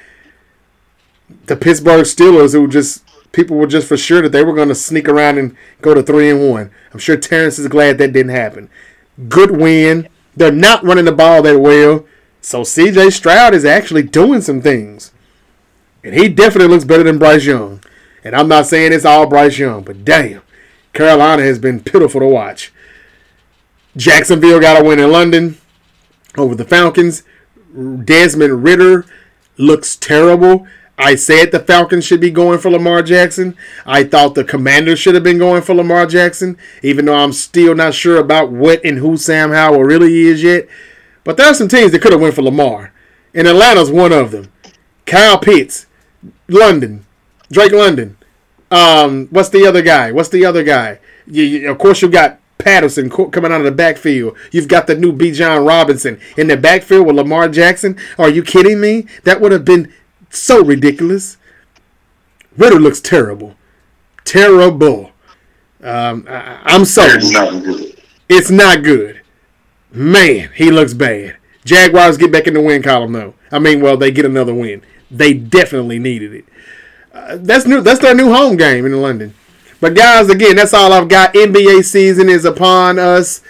the Pittsburgh Steelers, who just people were just for sure that they were going to sneak around and go to three and one. I'm sure Terrence is glad that didn't happen. Good win. They're not running the ball that well, so C.J. Stroud is actually doing some things, and he definitely looks better than Bryce Young. And I'm not saying it's all Bryce Young, but damn, Carolina has been pitiful to watch. Jacksonville got a win in London over the Falcons. Desmond Ridder looks terrible. I said the Falcons should be going for Lamar Jackson. I thought the Commanders should have been going for Lamar Jackson, even though I'm still not sure about what and who Sam Howell really is yet. But there are some teams that could have went for Lamar, and Atlanta's one of them. Kyle Pitts, London, Drake London. Um, what's the other guy? What's the other guy? You, you- of course, you got Patterson co- coming out of the backfield. You've got the new Bijan Robinson in the backfield with Lamar Jackson. Are you kidding me? That would have been so ridiculous. Ridder looks terrible, terrible. Um, I, I'm sorry. It's not good. It's not good. Man, he looks bad. Jaguars get back in the win column though. I mean, well, they get another win. They definitely needed it. Uh, that's new. That's their new home game in London. But guys, again, that's all I've got. NBA season is upon us.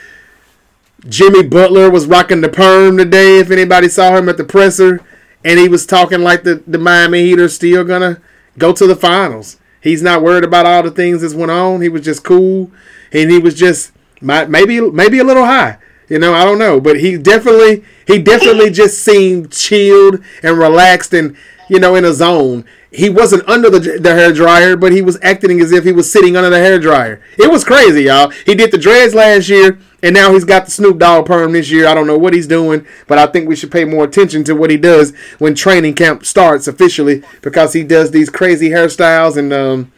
Jimmy Butler was rocking the perm today. If anybody saw him at the presser, and he was talking like the the Miami Heat are still gonna go to the finals. He's not worried about all the things that's went on. He was just cool, and he was just maybe maybe a little high. You know, I don't know, but he definitely he definitely just seemed chilled and relaxed and you know in a zone. He wasn't under the the hair dryer, but he was acting as if he was sitting under the hair dryer. It was crazy, y'all. He did the dreads last year, and now he's got the Snoop Dogg perm this year. I don't know what he's doing, but I think we should pay more attention to what he does when training camp starts officially because he does these crazy hairstyles and um.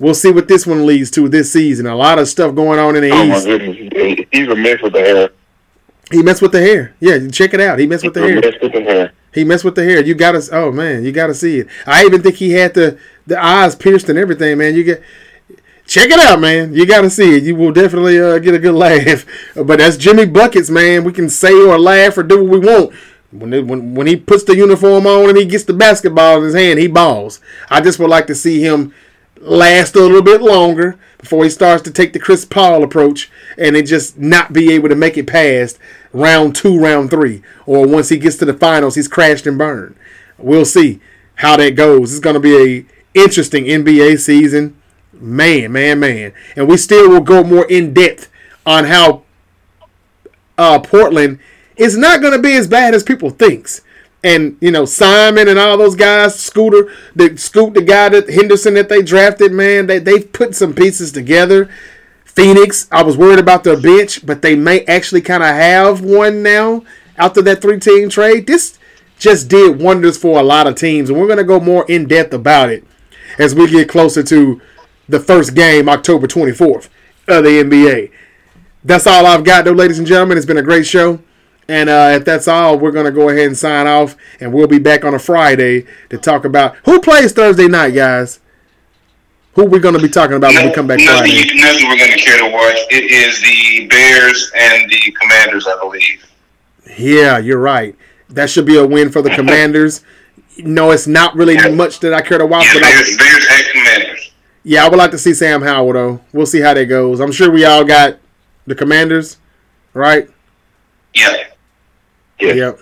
We'll see what this one leads to this season. A lot of stuff going on in the Oh my East. goodness, He- he's a mess with the hair. He messed with the hair. Yeah, check it out. He messed with the He's a hair. mess with the hair. He messed with the hair. You gotta. Oh man, you gotta see it. I even think he had the the eyes pierced and everything. Man, you get. Check it out, man. You gotta see it. You will definitely uh, get a good laugh. But that's Jimmy buckets, man. We can say or laugh or do what we want. When it, when when he puts the uniform on and he gets the basketball in his hand, he balls. I just would like to see him last a little bit longer before he starts to take the Chris Paul approach and it just not be able to make it past round two, round three, or once he gets to the finals, he's crashed and burned. We'll see how that goes. It's going to be a interesting NBA season, man, man, man, and we still will go more in depth on how uh, Portland is not going to be as bad as people thinks. And you know Simon and all those guys, Scooter, the Scoot, the guy that Henderson that they drafted, man, they they've put some pieces together. Phoenix, I was worried about their bench, but they may actually kind of have one now after that three team trade. This just did wonders for a lot of teams, and we're going to go more in depth about it as we get closer to the first game, October 24th of the NBA. That's all I've got, though, ladies and gentlemen. It's been a great show. And uh, if that's all, we're going to go ahead and sign off. And we'll be back on a Friday to talk about who plays Thursday night, guys. Who we going to be talking about when we come back nothing, Friday? nothing we're going to care to watch. It is the Bears and the Commanders, I believe. Yeah, you're right. That should be a win for the Commanders. No, it's not really much that I care to watch. Yeah, But I, Bears, Bears and Commanders. Yeah, I would like to see Sam Howell, though. We'll see how that goes. I'm sure we all got the Commanders, right? Yeah. Yeah. Yep.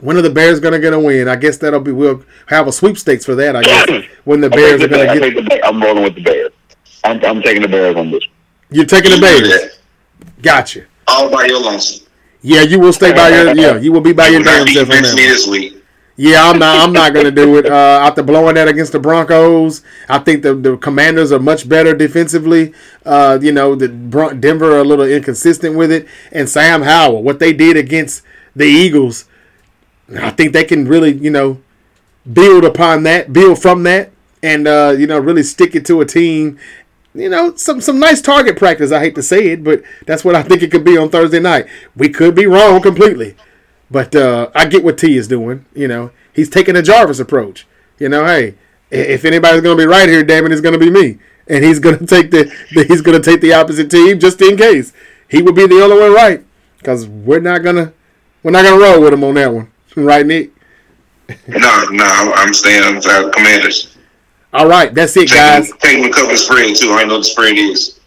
When are the Bears going to get a win? I guess that'll be we'll have a sweepstakes for that. I guess when the Bears are gonna I get. I'm rolling with the Bears. I'm, I'm taking the Bears on this. You're taking the Bears. Gotcha. All by your lonesome. Yeah, you will stay by your. Yeah, you will be by your damn self on that. me this week. Yeah, I'm not. I'm not gonna do it. Uh, after blowing that against the Broncos, I think the the Commanders are much better defensively. Uh, you know, the Bron- Denver are a little inconsistent with it, and Sam Howell, what they did against the Eagles, I think they can really, you know, build upon that, build from that, and uh, you know, really stick it to a team. You know, some some nice target practice. I hate to say it, but that's what I think it could be on Thursday night. We could be wrong completely. But uh, I get what T is doing. You know, he's taking a Jarvis approach. You know, hey, if anybody's going to be right here, damn it, it's going to be me, and he's going to take the, the he's to take the opposite team just in case he would be the only one right because we're not gonna we're not gonna roll with him on that one, right, Nick? No, no, I'm, staying on the Commanders. All right, that's it, guys. Take, them a spread too. I know the spread is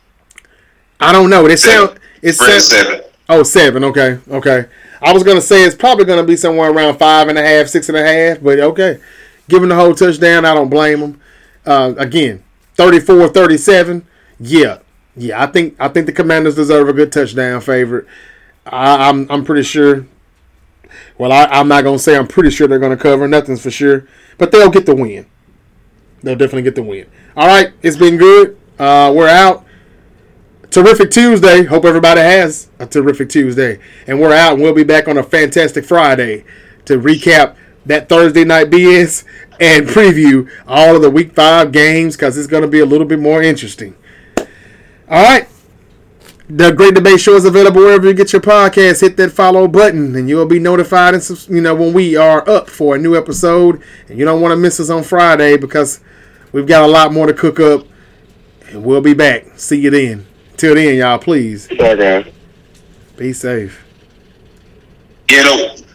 I don't know. It sound it spread sound, seven. Oh, seven. Okay, okay. I was gonna say it's probably gonna be somewhere around five and a half, six and a half, but okay. Given the whole touchdown, I don't blame him. uh, again, 34-37. Yeah, yeah. I think I think the Commanders deserve a good touchdown favorite. I, I'm I'm pretty sure. Well, I, I'm not gonna say I'm pretty sure they're gonna cover. Nothing's for sure, but they'll get the win. They'll definitely get the win. All right, it's been good. Uh, we're out. Terrific Tuesday. Hope everybody has a terrific Tuesday. And we're out, and we'll be back on a fantastic Friday to recap that Thursday night BS and preview all of the Week Five games because it's going to be a little bit more interesting. All right. The Great Debate Show is available wherever you get your podcast. Hit that follow button, and you'll be notified. And you know when we are up for a new episode, and you don't want to miss us on Friday because we've got a lot more to cook up. And we'll be back. See you then. Till then, y'all, please Sorry, guys. be safe. Get 'em.